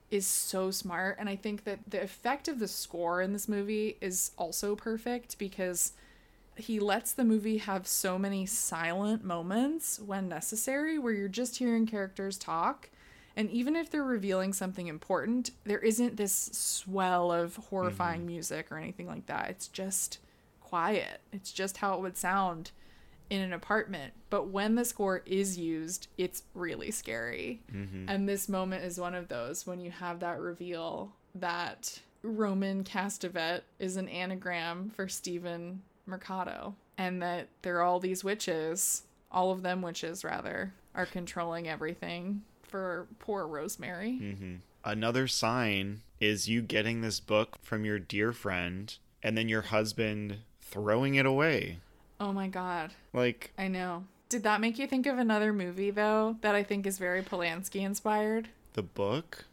is so smart and I think that the effect of the score in this movie is also perfect because he lets the movie have so many silent moments when necessary where you're just hearing characters talk and even if they're revealing something important there isn't this swell of horrifying mm-hmm. music or anything like that. It's just quiet. It's just how it would sound in an apartment. But when the score is used it's really scary. Mm-hmm. And this moment is one of those when you have that reveal that roman castevet is an anagram for steven marcato and that there are all these witches all of them witches rather are controlling everything for poor rosemary hmm Another sign is you getting this book from your dear friend and then your husband throwing it away. oh my god Like, i know did that make you think of another movie though that i think is very polanski inspired the book?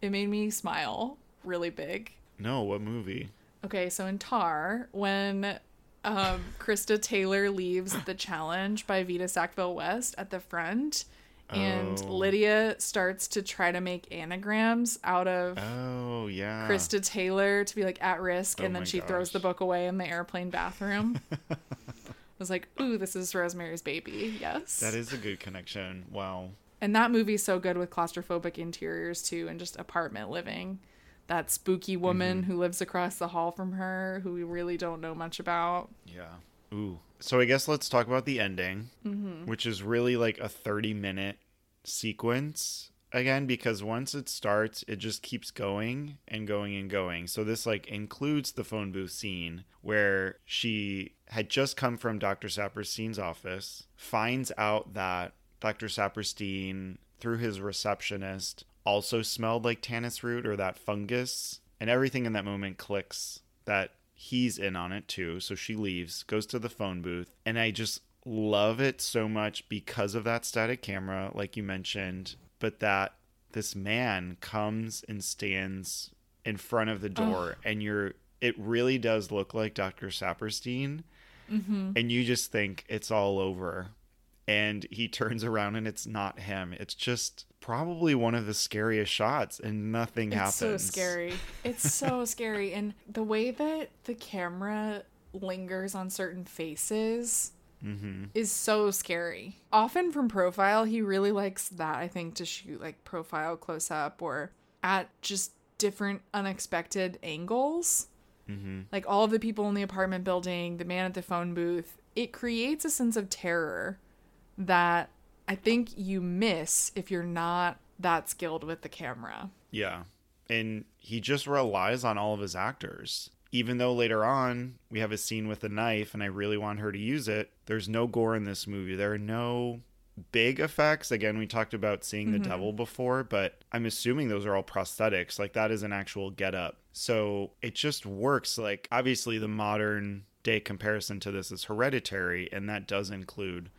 it made me smile really big No, what movie? Okay, so in Tár, when um, Krista Taylor leaves the challenge by Vita Sackville West at the front, and Oh. Lydia starts to try to make anagrams out of Oh, yeah. Krista Taylor to be like at risk, Oh and then she throws the book away in the airplane bathroom. *laughs* I was like, ooh, this is Rosemary's Baby. Yes. That is a good connection. Wow. And that movie's so good with claustrophobic interiors too, and just apartment living. That spooky woman Mm-hmm. who lives across the hall from her, who we really don't know much about. Yeah. Ooh. So I guess let's talk about the ending, mm-hmm. which is really like a 30 minute sequence again because once it starts it just keeps going and going and going. So this like includes the phone booth scene where she had just come from dr saperstein's office finds out that dr saperstein through his receptionist also smelled like tannis root or that fungus and everything in that moment clicks that he's in on it too so she leaves goes to the phone booth and i just love it so much because of that static camera like you mentioned but that this man comes and stands in front of the door and you're it really does look like dr saperstein. Mm-hmm. And you just think it's all over and he turns around and it's not him it's just probably one of the scariest shots and nothing It's happens It's so scary. It's so *laughs* scary. And the way that the camera lingers on certain faces mm-hmm. is so scary. Often from profile, he really likes that, I think, to shoot like profile close up or at just different unexpected angles. Mm-hmm. Like all of the people in the apartment building, the man at the phone booth, it creates a sense of terror that I think you miss if you're not that skilled with the camera. Yeah. And he just relies on all of his actors. Even though later on we have a scene with a knife and I really want her to use it, there's no gore in this movie. There are no big effects. Again, we talked about seeing the mm-hmm. devil before, but I'm assuming those are all prosthetics. Like that is an actual get up. So it just works. Like obviously the modern day comparison to this is hereditary, and that does include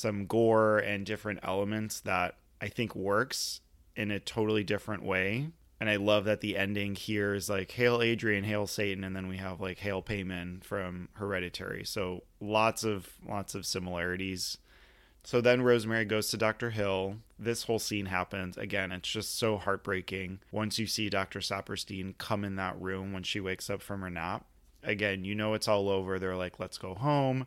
some gore and different elements that I think works in a totally different way. And I love that the ending here is like Hail Adrian, Hail Satan, and then we have like Hail Paimon from Hereditary. So lots of lots of similarities. So then Rosemary goes to Dr. Hill. This whole scene happens. Again, it's just so heartbreaking. Once you see Dr. Saperstein come in that room when she wakes up from her nap. Again, you know it's all over. They're like, let's go home.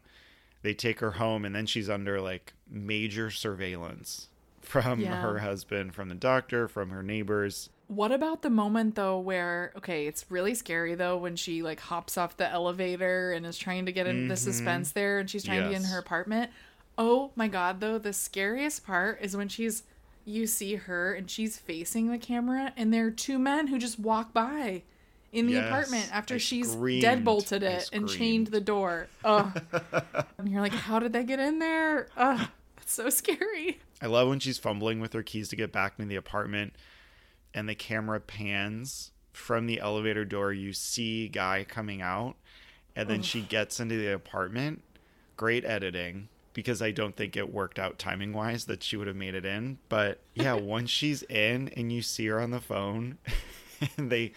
They take her home, and then she's under like major surveillance from Yeah. her husband, from the doctor, from her neighbors. What about the moment though where okay, it's really scary though when she like hops off the elevator and is trying to get in the suspense there and she's trying to get in Mm-hmm. Her apartment. Oh my god though, the scariest part is when she's you see her and she's facing the camera and there are two men who just walk by in the Yes. apartment after I she's screamed. deadbolted it and chained the door. Oh. *laughs* and you're like, how did they get in there? Oh, it's so scary. I love when she's fumbling with her keys to get back into the apartment and the camera pans from the elevator door. You see Guy coming out and then she gets into the apartment. Great editing because I don't think it worked out timing wise that she would have made it in. But yeah, *laughs* once she's in and you see her on the phone *laughs* and they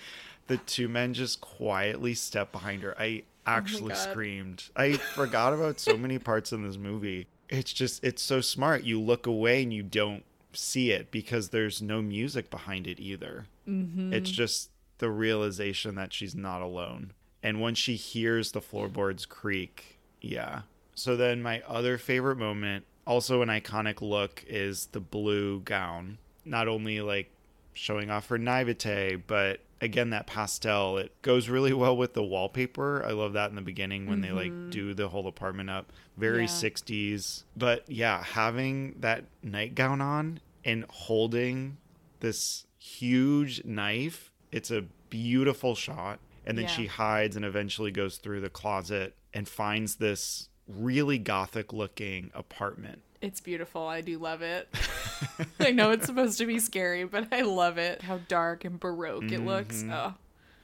the two men just quietly step behind her. I actually God. screamed. I forgot about so many parts in this movie. It's just it's so smart. You look away and you don't see it because there's no music behind it either. Mm-hmm. It's just the realization that she's not alone. And when she hears the floorboards creak, yeah. So then my other favorite moment, also an iconic look, is the blue gown. Not only like showing off her naivete, but again that pastel it goes really well with the wallpaper. I love that in the beginning when they like mm-hmm. do the whole apartment up. Very Yeah. 60s but yeah having that nightgown on and holding this huge knife it's a beautiful shot. And then Yeah. she hides and eventually goes through the closet and finds this really gothic looking apartment It's beautiful. I do love it. *laughs* I know it's supposed to be scary, but I love it. How dark and baroque it looks. Oh,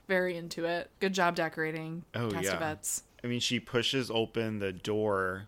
very into it. Good job decorating. Oh, yeah. I mean, she pushes open the door.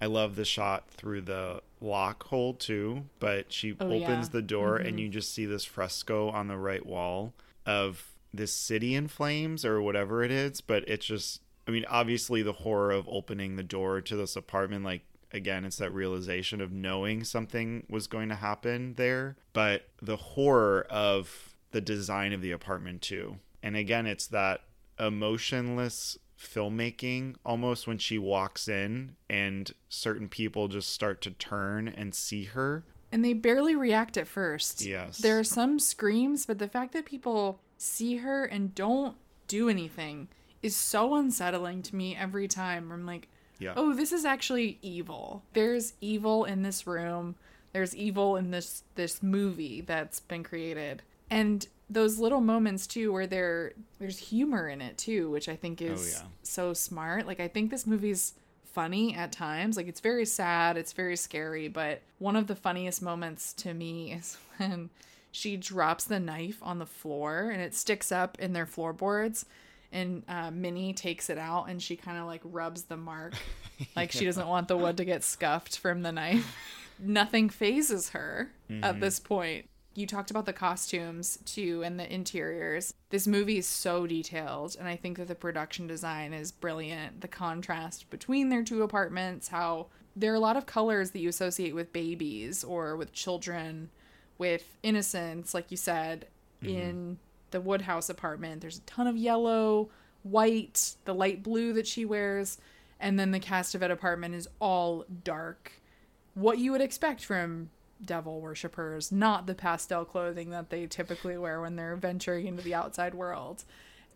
I love the shot through the lock hole too, but she Oh, opens yeah. Mm-hmm. the door and you just see this fresco on the right wall of this city in flames or whatever it is. But it's just, I mean, obviously the horror of opening the door to this apartment, like, again, it's that realization of knowing something was going to happen there, but the horror of the design of the apartment too. And again, it's that emotionless filmmaking almost when she walks in and certain people just start to turn and see her. And they barely react at first. Yes. There are some screams, but the fact that people see her and don't do anything is so unsettling to me every time. I'm like, Yeah. oh, this is actually evil. There's evil in this room. There's evil in this this movie that's been created. And those little moments too where there there's humor in it too, which I think oh, is yeah. so smart. Like I think this movie's funny at times. Like it's very sad, it's very scary, but one of the funniest moments to me *laughs* is when she drops the knife on the floor and it sticks up in their floorboards and uh, Minnie takes it out and she kind of like rubs the mark *laughs* like she doesn't want the wood to get scuffed from the knife. *laughs* Nothing fazes her at this point. You talked about the costumes too and the interiors. This movie is so detailed, and I think that the production design is brilliant. The contrast between their two apartments, how there are a lot of colors that you associate with babies or with children, with innocence, like you said, in the Woodhouse apartment. There's a ton of yellow, white, the light blue that she wears, and then the Castevet apartment is all dark. What you would expect from devil worshippers, not the pastel clothing that they typically wear when they're venturing into the outside world.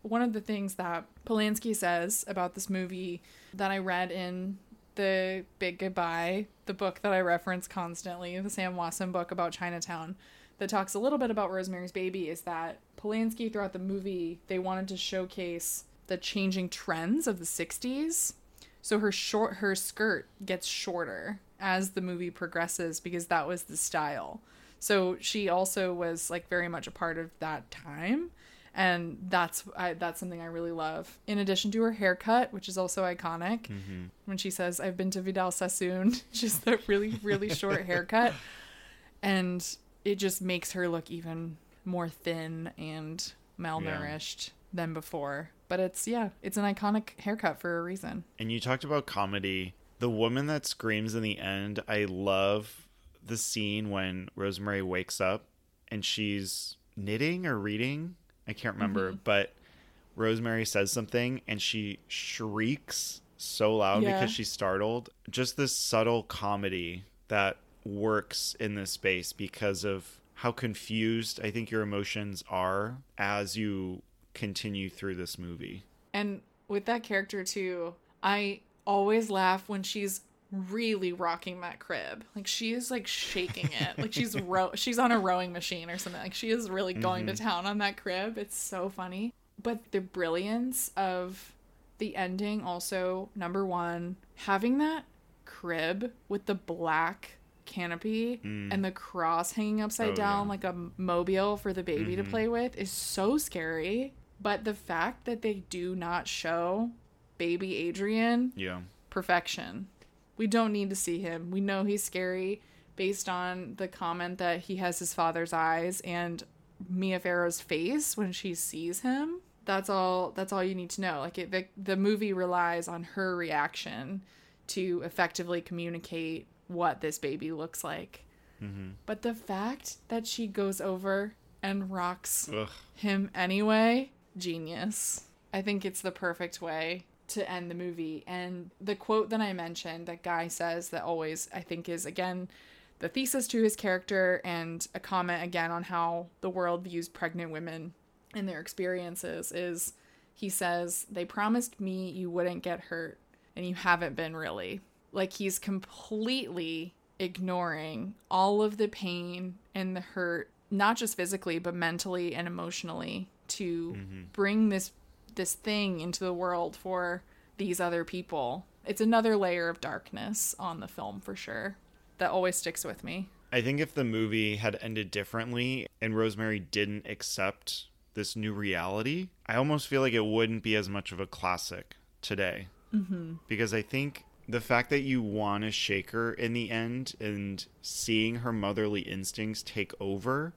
One of the things that Polanski says about this movie that I read in the Big Goodbye, the book that I reference constantly, the Sam Wasson book about Chinatown, that talks a little bit about Rosemary's Baby, is that Polanski throughout the movie they wanted to showcase the changing trends of the 60s. So her short her skirt gets shorter as the movie progresses because that was the style. So she also was like very much a part of that time and that's I, that's something I really love. In addition to her haircut, which is also iconic, mm-hmm. when she says "I've been to Vidal Sassoon," *laughs* just that really really short *laughs* haircut, and it just makes her look even more thin and malnourished than before. But it's yeah, it's an iconic haircut for a reason. And you talked about comedy. The woman that screams in the end, I love the scene when Rosemary wakes up and she's knitting or reading. I can't remember, mm-hmm. but Rosemary says something and she shrieks so loud Yeah. because she's startled. Just this subtle comedy that works in this space because of how confused I think your emotions are as you continue through this movie. And with that character too, I always laugh when she's really rocking that crib. Like she is like shaking it. like she's *laughs* row she's on a rowing machine or something. Like she is really going mm-hmm. to town on that crib. It's so funny. But the brilliance of the ending also number 1 having that crib with the black canopy mm. and the cross hanging upside oh, down yeah. like a mobile for the baby mm-hmm. to play with is so scary. But the fact that they do not show baby Adrian, yeah, perfection. We don't need to see him. We know he's scary based on the comment that he has his father's eyes and Mia Farrow's face when she sees him. That's all that's all you need to know. Like it, the the movie relies on her reaction to effectively communicate what this baby looks like. Mm-hmm. But the fact that she goes over and rocks Ugh. him anyway, genius. I think it's the perfect way to end the movie. And the quote that I mentioned that Guy says that always, I think, is again the thesis to his character and a comment again on how the world views pregnant women and their experiences is he says, They promised me you wouldn't get hurt, and you haven't been really. Like he's completely ignoring all of the pain and the hurt, not just physically, but mentally and emotionally to mm-hmm. bring this this thing into the world for these other people. It's another layer of darkness on the film for sure that always sticks with me. I think if the movie had ended differently and Rosemary didn't accept this new reality, I almost feel like it wouldn't be as much of a classic today. Mm-hmm. Because I think the fact that you want to shake her in the end and seeing her motherly instincts take over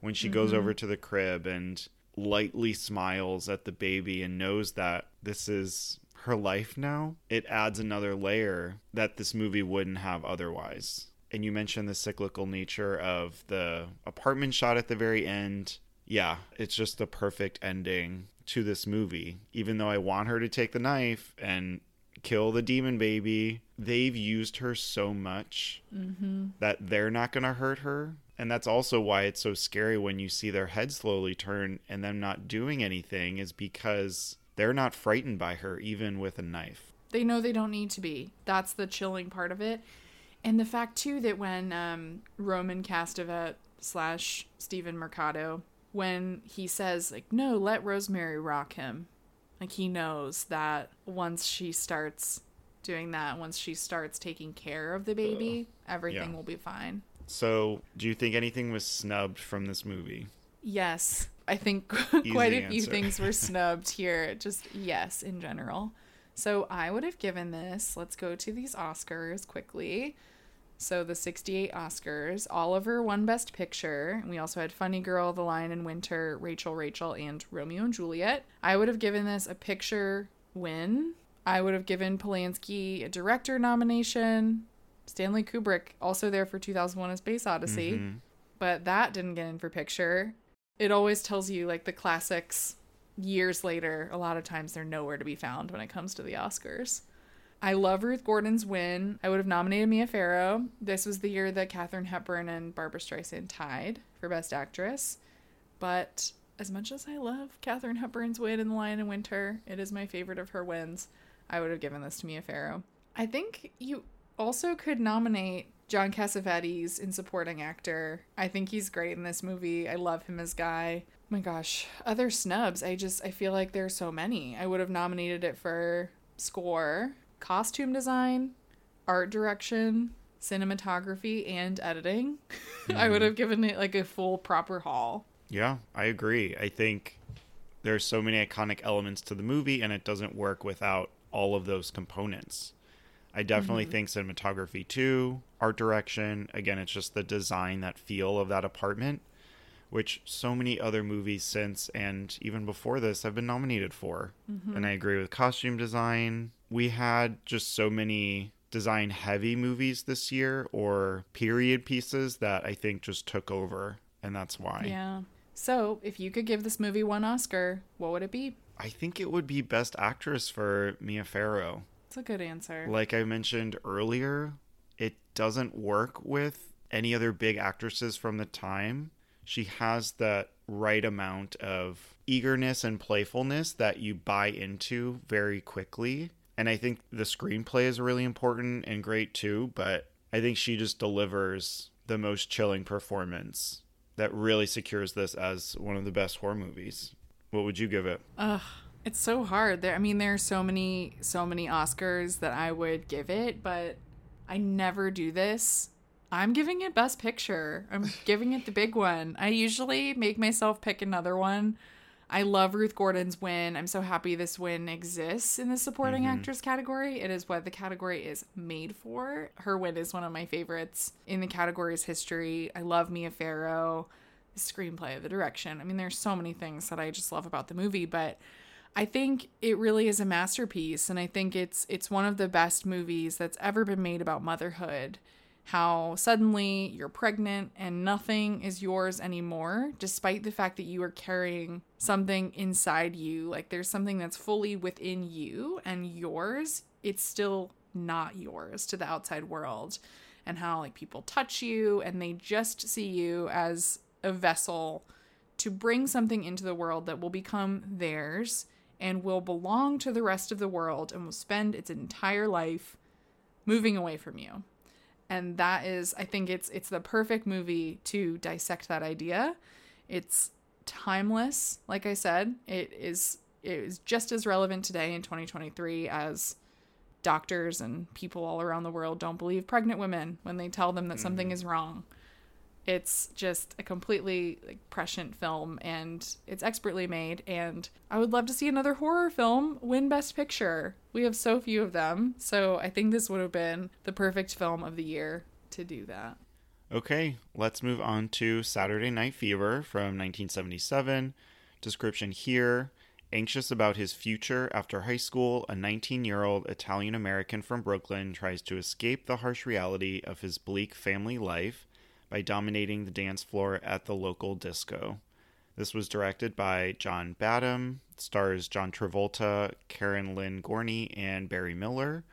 when she mm-hmm. goes over to the crib and lightly smiles at the baby and knows that this is her life now, it adds another layer that this movie wouldn't have otherwise. And you mentioned the cyclical nature of the apartment shot at the very end. Yeah, it's just the perfect ending to this movie. Even though I want her to take the knife and kill the demon baby, they've used her so much mm-hmm. that they're not going to hurt her. And that's also why it's so scary when you see their head slowly turn and them not doing anything is because they're not frightened by her even with a knife. They know they don't need to be. That's the chilling part of it. And the fact too that when um, roman castevet slash steven marcato when he says like no let rosemary rock him like he knows that once she starts doing that once she starts taking care of the baby everything yeah. will be fine so, do you think anything was snubbed from this movie? Yes. I think *laughs* quite a few things were *laughs* snubbed here. Just yes, in general. So, I would have given this, let's go to these Oscars quickly. So, the 68 Oscars, Oliver won Best Picture. We also had Funny Girl, The Lion in Winter, Rachel, Rachel, and Romeo and Juliet. I would have given this a picture win. I would have given Polanski a director nomination. Stanley Kubrick also there for 2001: A Space Odyssey, mm-hmm. but that didn't get in for picture. It always tells you like the classics years later. A lot of times they're nowhere to be found when it comes to the Oscars. I love Ruth Gordon's win. I would have nominated Mia Farrow. This was the year that Katharine Hepburn and Barbra Streisand tied for Best Actress. But as much as I love Katharine Hepburn's win in The Lion in Winter, it is my favorite of her wins. I would have given this to Mia Farrow. I think you also could nominate John Cassavetes in supporting actor. I think he's great in this movie. I love him as Guy. Oh my gosh, other snubs. I just I feel like there's so many. I would have nominated it for score, costume design, art direction, cinematography, and editing. Mm-hmm. *laughs* I would have given it like a full proper haul. Yeah, I agree. I think there's so many iconic elements to the movie and it doesn't work without all of those components. I definitely mm-hmm. think cinematography too, art direction. Again, it's just the design, that feel of that apartment, which so many other movies since and even before this have been nominated for. Mm-hmm. And I agree with costume design. We had just so many design heavy movies this year or period pieces that I think just took over. And that's why. Yeah. So, if you could give this movie one Oscar, what would it be? I think it would be Best Actress for Mia Farrow. It's a good answer. Like I mentioned earlier, it doesn't work with any other big actresses from the time. She has that right amount of eagerness and playfulness that you buy into very quickly. And I think the screenplay is really important and great too, but I think she just delivers the most chilling performance that really secures this as one of the best horror movies. What would you give it? Ugh, it's so hard. There, I mean, there are so many, so many Oscars that I would give it, but I never do this. I'm giving it Best Picture. I'm giving it the big one. I usually make myself pick another one. I love Ruth Gordon's win. I'm so happy this win exists in the supporting mm-hmm. actress category. It is what the category is made for. Her win is one of my favorites in the category's history. I love Mia Farrow, the screenplay, the direction. I mean, there's so many things that I just love about the movie, but I think it really is a masterpiece and I think it's it's one of the best movies that's ever been made about motherhood how suddenly you're pregnant and nothing is yours anymore, despite the fact that you are carrying something inside you. Like there's something that's fully within you and yours, it's still not yours to the outside world. And how like people touch you and they just see you as a vessel to bring something into the world that will become theirs and will belong to the rest of the world and will spend its entire life moving away from you and that is i think it's it's the perfect movie to dissect that idea it's timeless like i said it is it is just as relevant today in 2023 as doctors and people all around the world don't believe pregnant women when they tell them that mm-hmm. something is wrong it's just a completely like prescient film and it's expertly made and I would love to see another horror film win best picture. We have so few of them, so I think this would have been the perfect film of the year to do that. Okay, let's move on to Saturday Night Fever from 1977. Description here Anxious about his future after high school, a 19 year old Italian American from Brooklyn tries to escape the harsh reality of his bleak family life by dominating the dance floor at the local disco. This was directed by John Badham, stars John Travolta, Karen Lynn Gorney, and Barry Miller.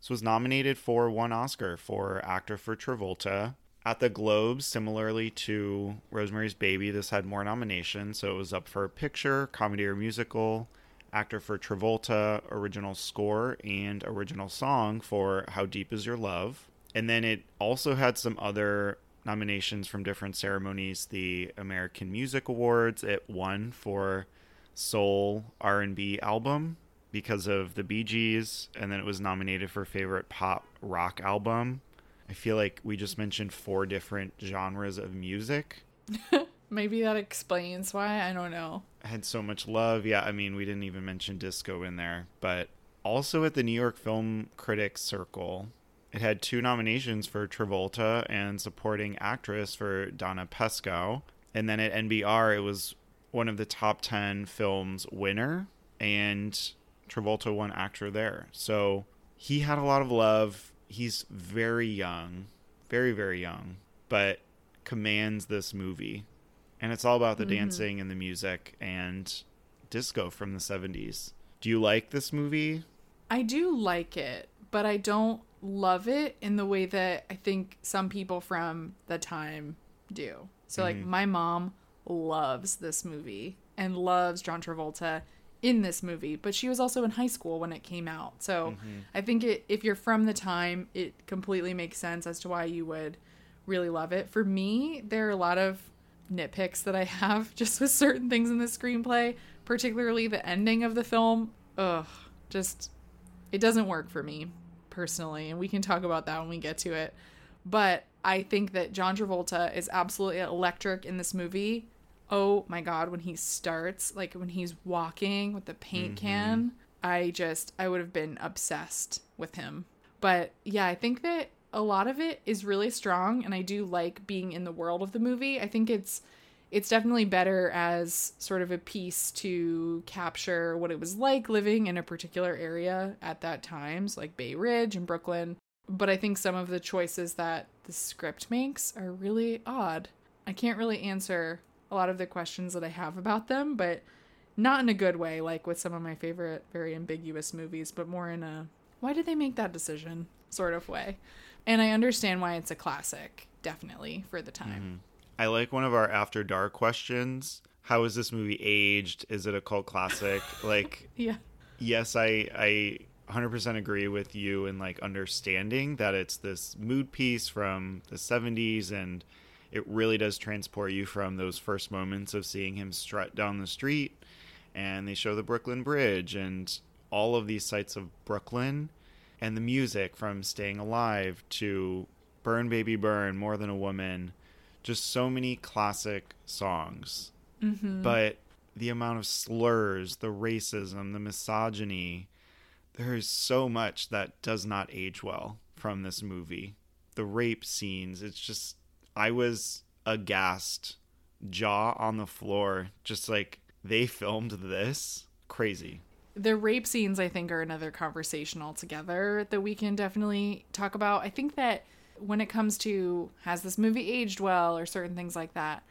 This was nominated for one Oscar for actor for Travolta. At the Globes, similarly to Rosemary's Baby, this had more nominations, so it was up for picture, comedy or musical, actor for Travolta, original score, and original song for How Deep Is Your Love. And then it also had some other nominations from different ceremonies. The American Music Awards, it won for Soul R&B album because of the Bee Gees, and then it was nominated for favorite pop rock album. I feel like we just mentioned four different genres of music. *laughs* Maybe that explains why. I don't know. I had so much love. Yeah, I mean, we didn't even mention disco in there, but also at the New York Film Critics Circle, it had two nominations for Travolta and supporting actress for Donna Pescow. And then at NBR, it was one of the top 10 films winner, and Travolta won actor there. So he had a lot of love. He's very young, very, very young, but commands this movie. And it's all about the mm-hmm. dancing and the music and disco from the 70s. Do you like this movie? I do like it, but I don't love it in the way that I think some people from the time do. So, mm-hmm. like, my mom loves this movie and loves John Travolta in this movie, but she was also in high school when it came out. So, mm-hmm. I think it, if you're from the time, it completely makes sense as to why you would really love it. For me, there are a lot of nitpicks that I have *laughs* just with certain things in the screenplay, particularly the ending of the film. Ugh, just it doesn't work for me personally, and we can talk about that when we get to it. But I think that John Travolta is absolutely electric in this movie. Oh my god, when he starts, like when he's walking with the paint mm-hmm. can, I just I would have been obsessed with him. But yeah, I think that a lot of it is really strong and I do like being in the world of the movie. I think it's it's definitely better as sort of a piece to capture what it was like living in a particular area at that time, so like Bay Ridge and Brooklyn. But I think some of the choices that the script makes are really odd. I can't really answer a lot of the questions that I have about them, but not in a good way, like with some of my favorite, very ambiguous movies, but more in a why did they make that decision sort of way. And I understand why it's a classic, definitely, for the time. Mm-hmm. I like one of our after dark questions. How is this movie aged? Is it a cult classic? *laughs* like Yeah. yes, I I 100% agree with you in like understanding that it's this mood piece from the 70s and it really does transport you from those first moments of seeing him strut down the street and they show the Brooklyn Bridge and all of these sights of Brooklyn and the music from Staying Alive to Burn Baby Burn, More Than a Woman, just so many classic songs. Mm-hmm. But the amount of slurs, the racism, the misogyny, there is so much that does not age well from this movie. The rape scenes, it's just, I was aghast, jaw on the floor, just like they *laughs* filmed this. Crazy. The rape scenes, I think, are another conversation altogether that we can definitely talk about. I think that when it comes to has this movie aged well or certain things like that,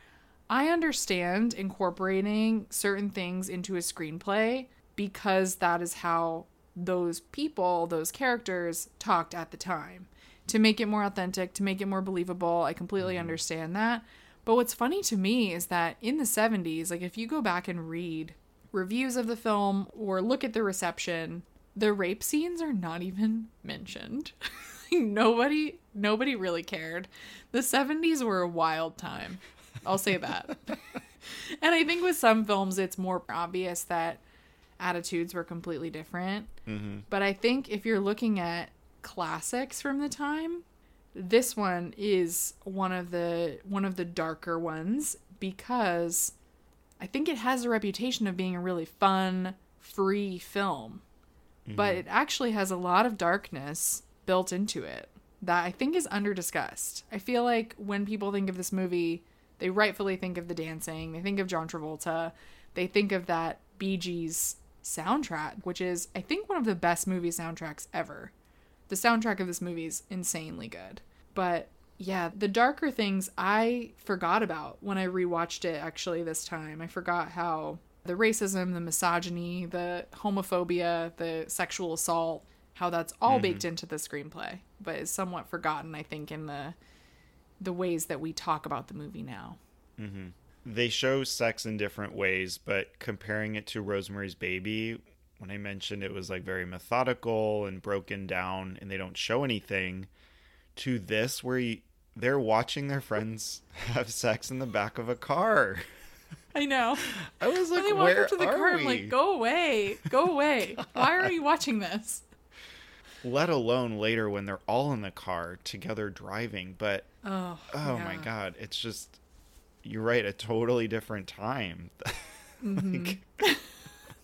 I understand incorporating certain things into a screenplay because that is how those people, those characters talked at the time. To make it more authentic, to make it more believable, I completely mm-hmm. understand that. But what's funny to me is that in the 70s, like if you go back and read reviews of the film or look at the reception, the rape scenes are not even mentioned. *laughs* nobody nobody really cared. The 70s were a wild time. I'll say that. *laughs* and I think with some films it's more obvious that attitudes were completely different. Mm-hmm. But I think if you're looking at classics from the time, this one is one of the one of the darker ones because I think it has a reputation of being a really fun, free film. But mm-hmm. it actually has a lot of darkness built into it that I think is under discussed. I feel like when people think of this movie, they rightfully think of the dancing, they think of John Travolta, they think of that Bee Gees soundtrack, which is, I think, one of the best movie soundtracks ever. The soundtrack of this movie is insanely good. But yeah, the darker things I forgot about when I rewatched it actually this time. I forgot how the racism, the misogyny, the homophobia, the sexual assault, how that's all baked mm-hmm. into the screenplay, but is somewhat forgotten, I think, in the the ways that we talk about the movie now. Mm-hmm. They show sex in different ways, but comparing it to Rosemary's Baby, when I mentioned it was like very methodical and broken down and they don't show anything, to this where you, they're watching their friends *laughs* have sex in the back of a car. I know. *laughs* I was like, When they walk where up to the are car, we? I'm like, go away, go away. Why are *laughs* you watching this? Let alone later when they're all in the car together driving. But Oh, oh my god, it's just you're right, a totally different time. *laughs* Mm-hmm. like, *laughs*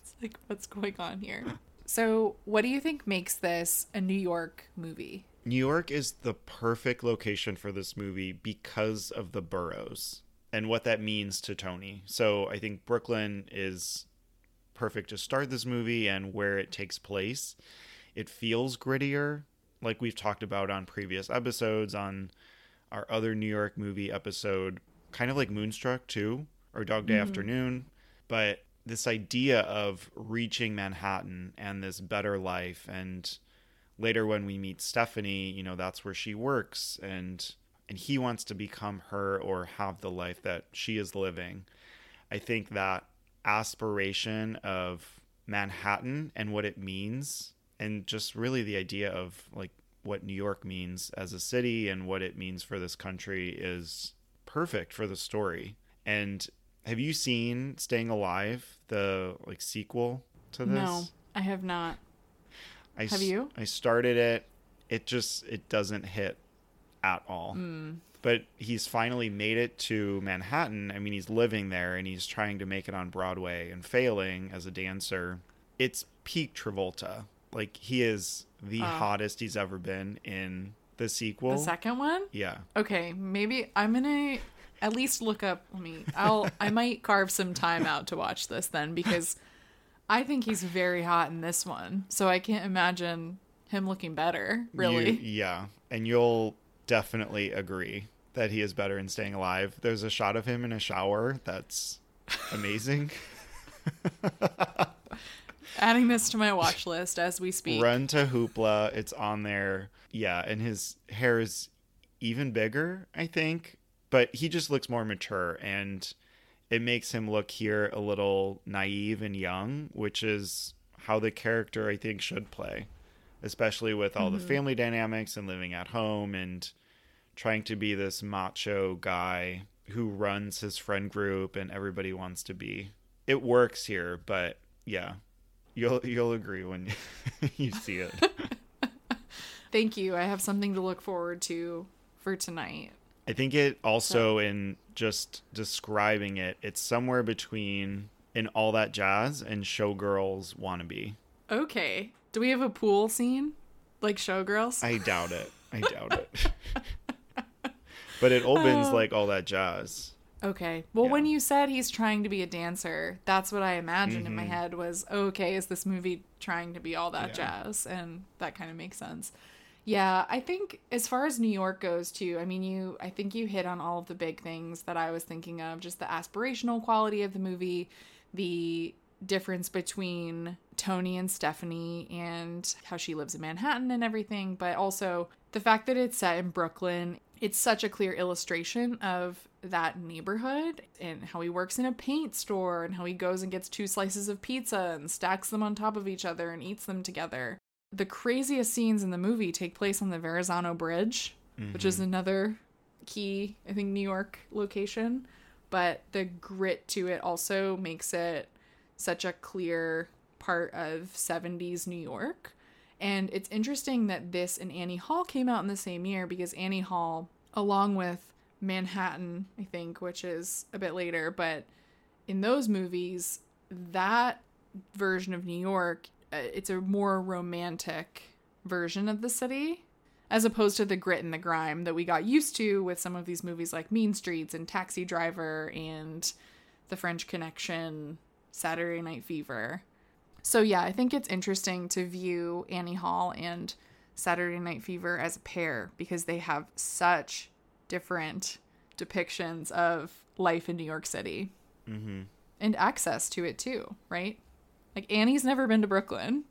It's like, what's going on here? So, what do you think makes this a New York movie? New York is the perfect location for this movie because of the boroughs and what that means to Tony. So I think Brooklyn is perfect to start this movie and where it takes place. It feels grittier, like we've talked about on previous episodes, on our other New York movie episode, kind of like Moonstruck too, or Dog Day mm-hmm. Afternoon. But this idea of reaching Manhattan and this better life and later when we meet Stephanie, you know, that's where she works and and he wants to become her or have the life that she is living. I think that aspiration of Manhattan and what it means and just really the idea of like what New York means as a city and what it means for this country is perfect for the story. And have you seen Staying Alive, the like sequel to this? No, I have not. I Have you? I started it. It just it doesn't hit at all. Hmm. But he's finally made it to Manhattan. I mean, he's living there and he's trying to make it on Broadway and failing as a dancer. It's peak Travolta. Like he is the oh. hottest he's ever been in the sequel. The second one? yeah. Okay, maybe I'm gonna at least look up. Let me. I'll. I might carve some time out to watch this then because I think he's very hot in this one. So I can't imagine him looking better. Really. You- yeah. And you'll definitely agree that he is better in Staying Alive. There's a shot of him in a shower that's amazing. *laughs* Adding this to my watch list as we speak. Run to Hoopla. It's on there. Yeah, and his hair is even bigger, I think. But he just looks more mature and it makes him look here a little naive and young, which is how the character I think should play, especially with all mm-hmm. the family dynamics and living at home and trying to be this macho guy who runs his friend group and everybody wants to be. It works here, but yeah, you'll you'll agree when *laughs* you see it. *laughs* Thank you. I have something to look forward to for tonight. I think it also so. in just describing it, it's somewhere between in all that jazz and showgirls wannabe. Okay. Do we have a pool scene like showgirls? I doubt it. I doubt it. *laughs* but it opens uh, like all that jazz. Okay. Well, yeah. when you said he's trying to be a dancer, that's what I imagined mm-hmm. in my mm-hmm. head was okay, is this movie trying to be all that yeah. jazz? And that kind of makes sense. Yeah, I think as far as New York goes too, I mean you I think you hit on all of the big things that I was thinking of, just the aspirational quality of the movie, the difference between Tony and Stephanie and how she lives in Manhattan and everything, but also the fact that it's set in Brooklyn. It's such a clear illustration of that neighborhood and how he works in a paint store and how he goes and gets two slices of pizza and stacks them on top of each other and eats them together the craziest scenes in the movie take place on the Verrazano Bridge, mm-hmm. which is mm-hmm. another key, I think, New York location. But the grit to it also makes it such a clear part of 70s New York. And it's interesting that this and Annie Hall came out in the same year because Annie Hall, along with Manhattan, I think, which is a bit later, but in those movies, that version of New York uh, it's a more romantic version of the city as opposed to the grit and the grime that we got used to with some of these movies like Mean Streets and Taxi Driver and The French Connection, Saturday Night Fever. So yeah, I think it's interesting to view Annie Hall and Saturday Night Fever as a pair because they have such different depictions of life in New York City mm-hmm. and access to it too, right? Like Annie's never been to Brooklyn.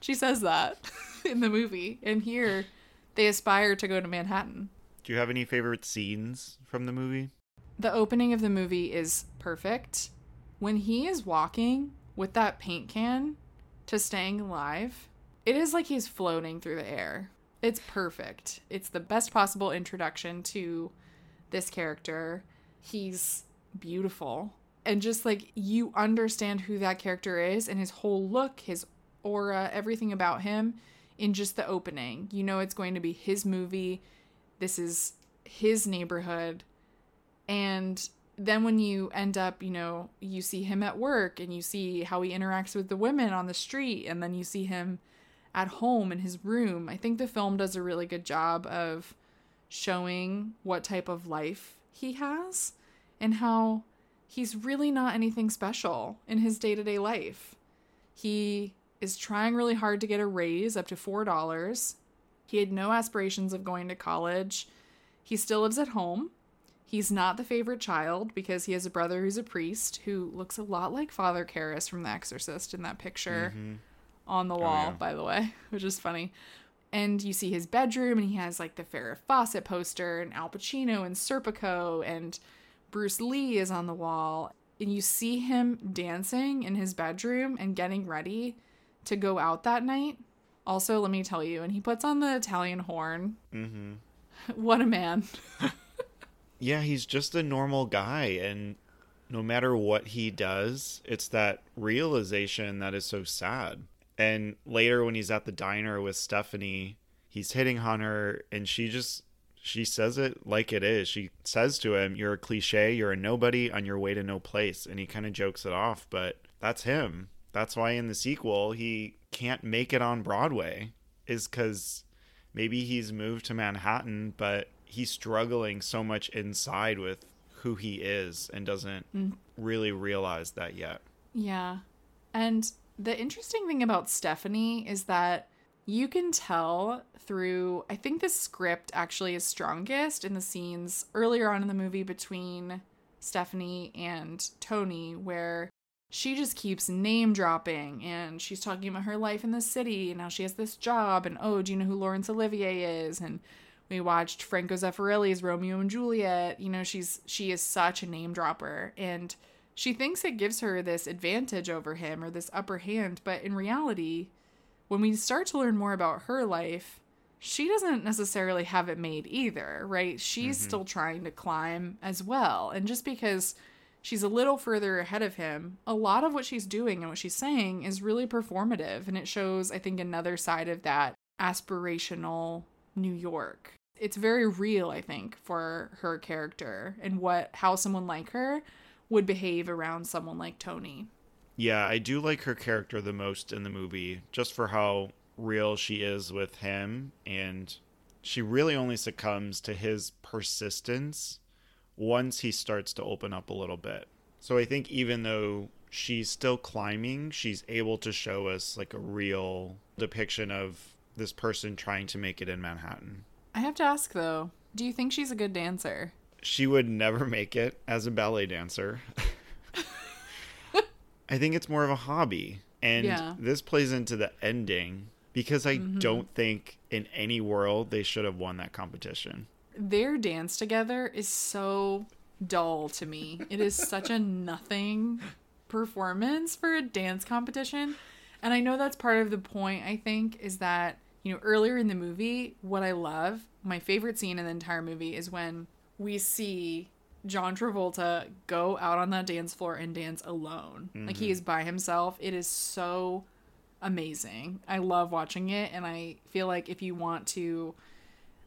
She says that *laughs* in the movie. And here they aspire to go to Manhattan. Do you have any favorite scenes from the movie? The opening of the movie is perfect. When he is walking with that paint can to staying alive, it is like he's floating through the air. It's perfect. It's the best possible introduction to this character. He's beautiful and just like you understand who that character is and his whole look, his aura, everything about him in just the opening. You know it's going to be his movie. This is his neighborhood. And then when you end up, you know, you see him at work and you see how he interacts with the women on the street and then you see him at home in his room. I think the film does a really good job of showing what type of life he has and how he's really not anything special in his day to day life. He is trying really hard to get a raise up to $4. He had no aspirations of going to college. He still lives at home. He's not the favorite child because he has a brother who's a priest who looks a lot like Father Karras from The Exorcist in that picture mm-hmm. on the wall, oh, yeah. by the way, *laughs* which is funny. And you see his bedroom, and he has like the Farrah Fawcett poster, and Al Pacino, and Serpico, and Bruce Lee is on the wall and you see him dancing in his bedroom and getting ready to go out that night. Also, let me tell you, and he puts on the Italian horn. Mm-hmm. *laughs* What a man. *laughs* yeah, he's just a normal guy. And no matter what he does, it's that realization that is so sad. And later, when he's at the diner with Stephanie, he's hitting on her, and she just she says it like it is. She says to him, You're a cliche, you're a nobody on your way to no place. And he kind of jokes it off, but that's him. That's why in the sequel, he can't make it on Broadway, is because maybe he's moved to Manhattan, but he's struggling so much inside with who he is and doesn't mm. really realize that yet. Yeah. And the interesting thing about Stephanie is that you can tell through I think the script actually is strongest in the scenes earlier on in the movie between Stephanie and Tony where she just keeps name dropping and she's talking about her life in the city and how she has this job and oh, do you know who Laurence Olivier is? And we watched Franco Zeffirelli's Romeo and Juliet. You know, she's she is such a name dropper and she thinks it gives her this advantage over him or this upper hand, but in reality, when we start to learn more about her life, she doesn't necessarily have it made either, right? She's mm-hmm. still trying to climb as well. And just because she's a little further ahead of him, a lot of what she's doing and what she's saying is really performative. And it shows, I think, another side of that aspirational New York. It's very real, I think, for her character and what how someone like her would behave around someone like Tony. Yeah, I do like her character the most in the movie, just for how real she is with him. And she really only succumbs to his persistence once he starts to open up a little bit. So I think even though she's still climbing, she's able to show us like a real depiction of this person trying to make it in Manhattan. I have to ask though, do you think she's a good dancer? She would never make it as a ballet dancer. I think it's more of a hobby. And yeah. this plays into the ending because I mm-hmm. don't think in any world they should have won that competition their dance together is so dull to me. It is such a nothing performance for a dance competition. And I know that's part of the point, I think, is that, you know, earlier in the movie, what I love, my favorite scene in the entire movie is when we see John Travolta go out on that dance floor and dance alone. Mm-hmm. Like he mm-hmm. is by himself. It is so amazing. I love watching it and I feel like if you want to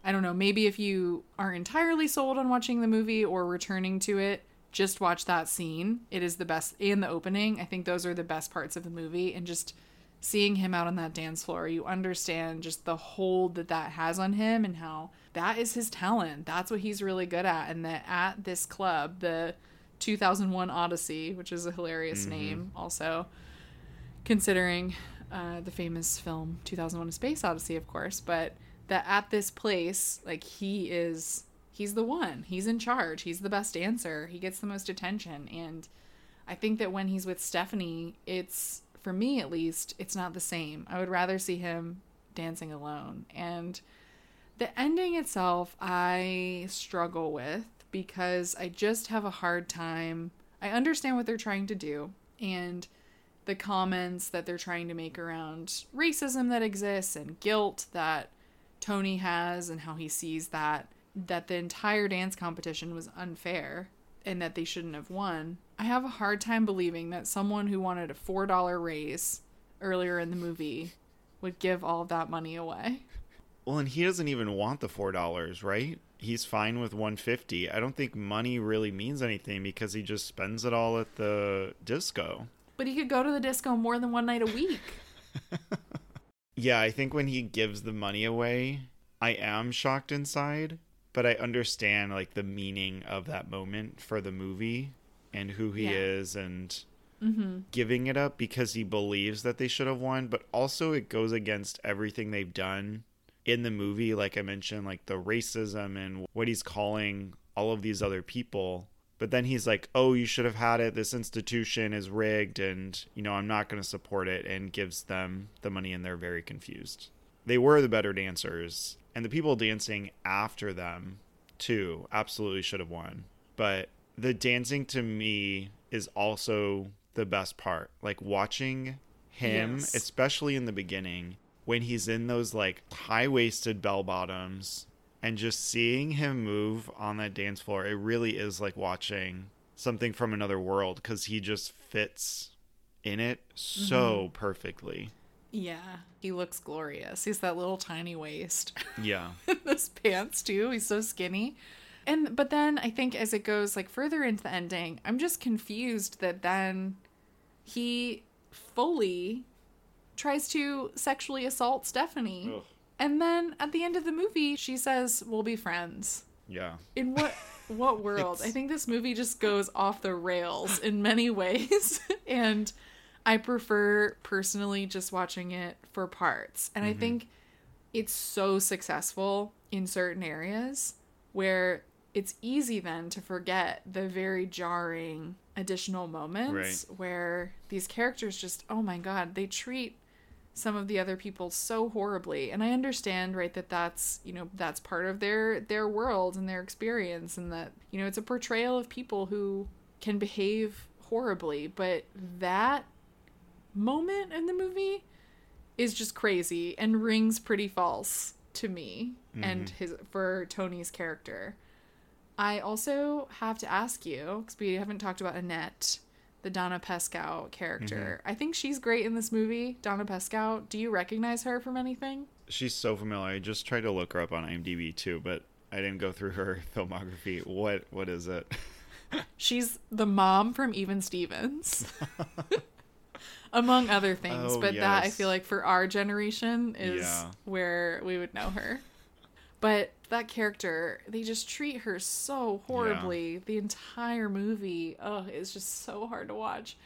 I don't know, maybe if you are entirely sold on watching the movie or returning to it, just watch that scene. It is the best and the opening. I think those are the best parts of the movie and just seeing him out on that dance floor, you understand just the hold that that has on him and how that is his talent. That's what he's really good at and that at this club, the 2001 Odyssey, which is a hilarious mm-hmm. name also considering uh, the famous film 2001 A Space Odyssey, of course, but that at this place, like he is he's the one. He's in charge. He's the best dancer. He gets the most attention and I think that when he's with Stephanie, it's for me at least, it's not the same. I would rather see him dancing alone. And the ending itself I struggle with because I just have a hard time. I understand what they're trying to do and the comments that they're trying to make around racism that exists and guilt that Tony has and how he sees that that the entire dance competition was unfair and that they shouldn't have won. I have a hard time believing that someone who wanted a $4 raise earlier in the movie would give all of that money away. Well, and he doesn't even want the $4, right? He's fine with 150. I don't think money really means anything because he just spends it all at the disco. But he could go to the disco more than one night a week. *laughs* Yeah, I think when he gives the money away, I am shocked inside, but I understand like the meaning of that moment for the movie and who he yeah. is and mm-hmm. giving it up because he believes that they should have won, but also it goes against everything they've done in the movie like I mentioned like the racism and what he's calling all of these other people but then he's like, "Oh, you should have had it. This institution is rigged, and you know I'm not going to support it." And gives them the money, and they're very confused. They were the better dancers, and the people dancing after them too absolutely should have won. But the dancing to me is also the best part. Like watching him, yes. especially in the beginning, when he's in those like high waisted bell bottoms and just seeing him move on that dance floor it really is like watching something from another world because he just fits in it so mm-hmm. perfectly. Yeah. He looks glorious. He's that little tiny waist. Yeah. *laughs* Those pants too. He's so skinny and but then i think as it goes like further into the ending i'm just confused that then he fully tries to sexually assault stephanie Ugh. And then at the end of the movie, she says, "We'll be friends." Yeah. In what *laughs* what world? I think this movie just goes off the rails in many *laughs* ways, *laughs* and I prefer personally just watching it for parts. And mm-hmm. I think it's so successful in certain areas where it's easy then to forget the very jarring additional moments Right. where these characters just oh my god they treat some of the other people so horribly and i understand right that that's you know that's part of their their world and their experience and that you know it's a portrayal of people who can behave horribly but that moment in the movie is just crazy and rings pretty false to me and mm-hmm. his for Tony's character. I also have to ask you because we haven't talked about Annette, the Donna Pescow character. Mm-hmm. I think she's great in this movie. Donna Pescow. Do you recognize her from anything? She's so familiar. I just tried to look her up on IMDb too, but I didn't go through her *laughs* filmography. What what is it? *laughs* She's the mom from Even Stevens. *laughs* Among other things, Oh, but that I feel like for our generation is Yeah. where we would know her. But that character, they just treat her so horribly the entire movie. Oh, it's just so hard to watch.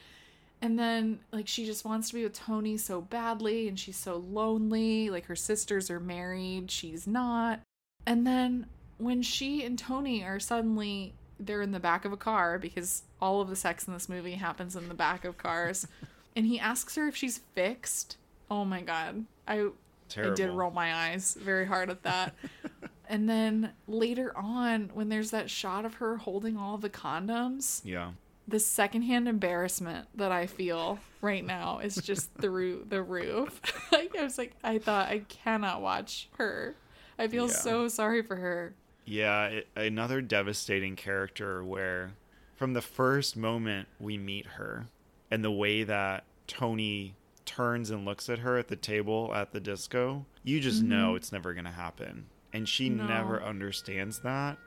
And then, like, she just wants to be with Tony so badly, and she's so lonely. Like, her sisters are married, she's not. And then, when she and Tony are suddenly, they're in the back of a car because all of the sex in this movie happens in the back of cars. *laughs* and he asks her if she's fixed. Oh my god. I Terrible. I did roll my eyes very hard at that. *laughs* and then later on, when there's that shot of her holding all the condoms, Yeah. the secondhand embarrassment that I feel right now is just through *laughs* the roof. *laughs* like I was like, I thought I cannot watch her. I feel Yeah. so sorry for her. Yeah, it, another devastating character where from the first moment we meet her and the way that Tony turns and looks at her at the table at the disco, you just know mm-hmm. it's never going to happen. And she No. never understands that.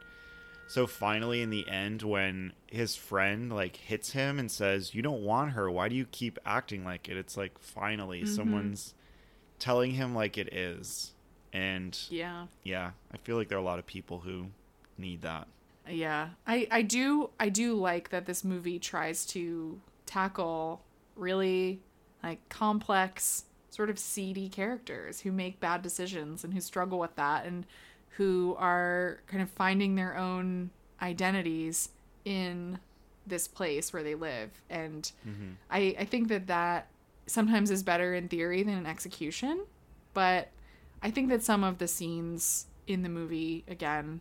So finally in the end when his friend like hits him and says, "You don't want her. Why do you keep acting like it?" It's like finally mm-hmm. someone's telling him like it is. And Yeah. yeah, I feel like there are a lot of people who need that. Yeah. I I do I do like that this movie tries to tackle really like complex sort of seedy characters who make bad decisions and who struggle with that and who are kind of finding their own identities in this place where they live and mm-hmm. I, I think that that sometimes is better in theory than in execution but i think that some of the scenes in the movie again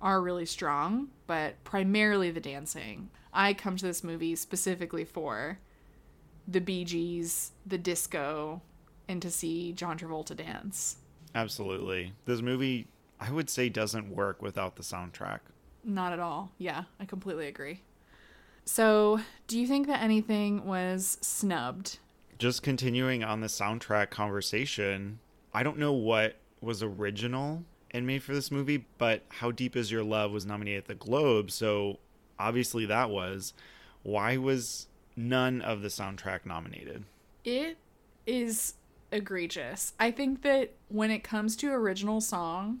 are really strong, but primarily the dancing. I come to this movie specifically for the Bee Gees, the disco, and to see John Travolta dance. Absolutely. This movie, I would say, doesn't work without the soundtrack. Not at all. Yeah, I completely agree. So, do you think that anything was snubbed? Just continuing on the soundtrack conversation, I don't know what was original and made for this movie, but How Deep Is Your Love was nominated at the Globe, so obviously that was. Why was none of the soundtrack nominated? It is egregious. I think that when it comes to original song,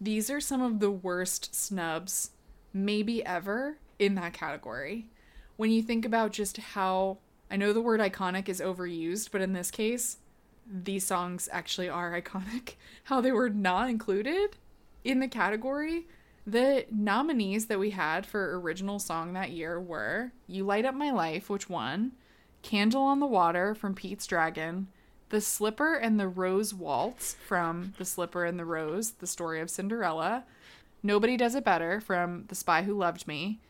these are some of the worst snubs maybe ever in that category. When you think about just how I know the word iconic is overused, but in this case, these songs actually are iconic. *laughs* How they were not included in the category. The nominees that we had for original song that year were You Light Up My Life, which won, Candle on the Water from Pete's Dragon, The Slipper and the Rose Waltz from The Slipper and the Rose, the story of Cinderella, Nobody Does It Better from The Spy Who Loved Me,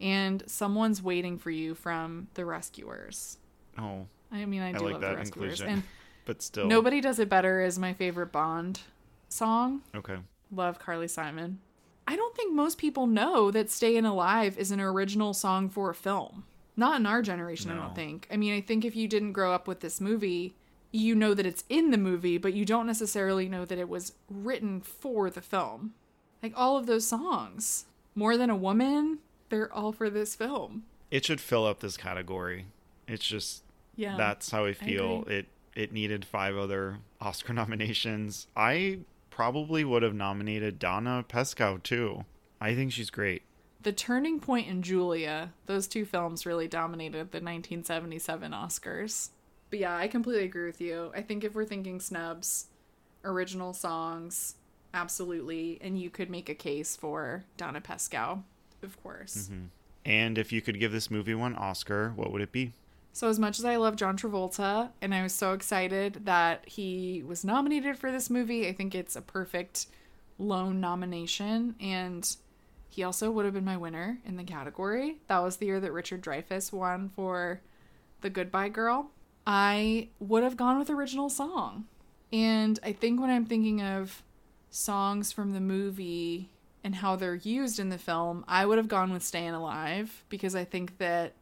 and Someone's Waiting for You from The Rescuers. Oh, I mean, I I do like love The that Rescuers. inclusion. And *laughs* but still. Nobody Does It Better is my favorite Bond song. Okay. Love Carly Simon. I don't think most people know that Stayin' Alive is an original song for a film. Not in our generation, I don't think. I mean, I think if you didn't grow up with this movie, you know that it's in the movie, but you don't necessarily know that it was written for the film. Like all of those songs, More Than a Woman, they're all for this film. It should fill up this category. It's just Yeah. that's how I feel. agree. it it needed five other Oscar *laughs* nominations. I probably would have nominated Donna Pescow too. I think she's great. The Turning Point and Julia, those two films really dominated the 1977 Oscars. But yeah, I completely agree with you. I think if we're thinking snubs, original songs, absolutely. And you could make a case for Donna Pescow, of course. Mm-hmm. And if you could give this movie one Oscar, what would it be? So, as much as I love John Travolta, and I was so excited that he was nominated for this movie, I think it's a perfect lone nomination. And he also would have been my winner in the category. That was the year that Richard Dreyfuss won for The Goodbye Girl. I would have gone with original song. And I think when I'm thinking of songs from the movie and how they're used in the film, I would have gone with Staying Alive because I think that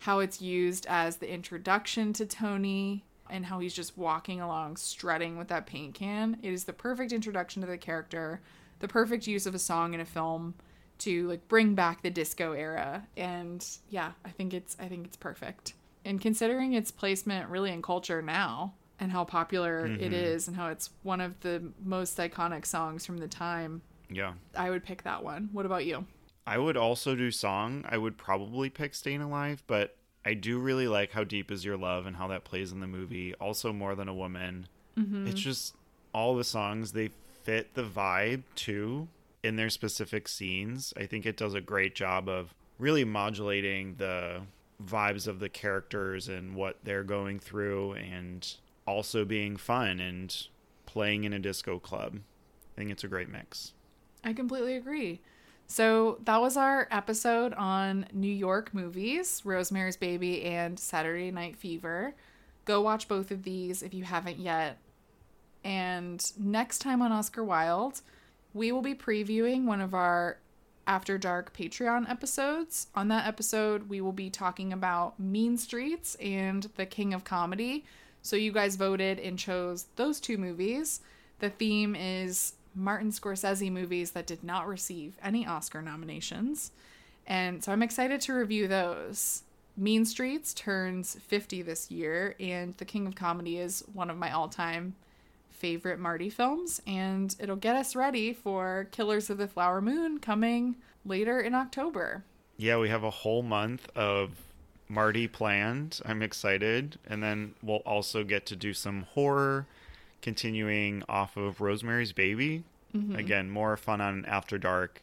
how it's used as the introduction to Tony and how he's just walking along strutting with that paint can. It is the perfect introduction to the character, the perfect use of a song in a film to like bring back the disco era. And yeah, I think it's I think it's perfect. And considering its placement really in culture now and how popular mm-hmm. it is and how it's one of the most iconic songs from the time. Yeah. I would pick that one. What about you? I would also do song. I would probably pick Staying Alive, but I do really like how deep is your love and how that plays in the movie. Also, more than a woman. Mm-hmm. It's just all the songs they fit the vibe too in their specific scenes. I think it does a great job of really modulating the vibes of the characters and what they're going through, and also being fun and playing in a disco club. I think it's a great mix. I completely agree. So that was our episode on New York movies, Rosemary's Baby and Saturday Night Fever. Go watch both of these if you haven't yet. And next time on Oscar Wild, we will be previewing one of our After Dark Patreon episodes. On that episode, we will be talking about Mean Streets and The King of Comedy. So you guys voted and chose those two movies. The theme is Martin Scorsese movies that did not receive any Oscar nominations. And so I'm excited to review those. Mean Streets turns 50 this year, and The King of Comedy is one of my all time favorite Marty films, and it'll get us ready for Killers of the Flower Moon coming later in October. Yeah, we have a whole month of Marty planned. I'm excited. And then we'll also get to do some horror continuing off of Rosemary's Baby. Mm-hmm. Again, more fun on After Dark.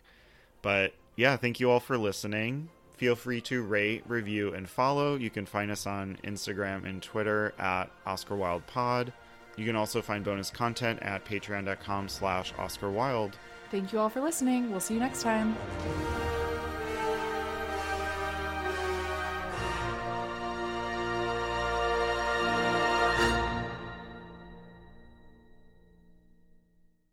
But yeah, thank you all for listening. Feel free to rate, review, and follow. You can find us on Instagram and Twitter at Oscar Wild Pod. You can also find bonus content at patreon.com slash Oscar Wild. Thank you all for listening. We'll see you next time.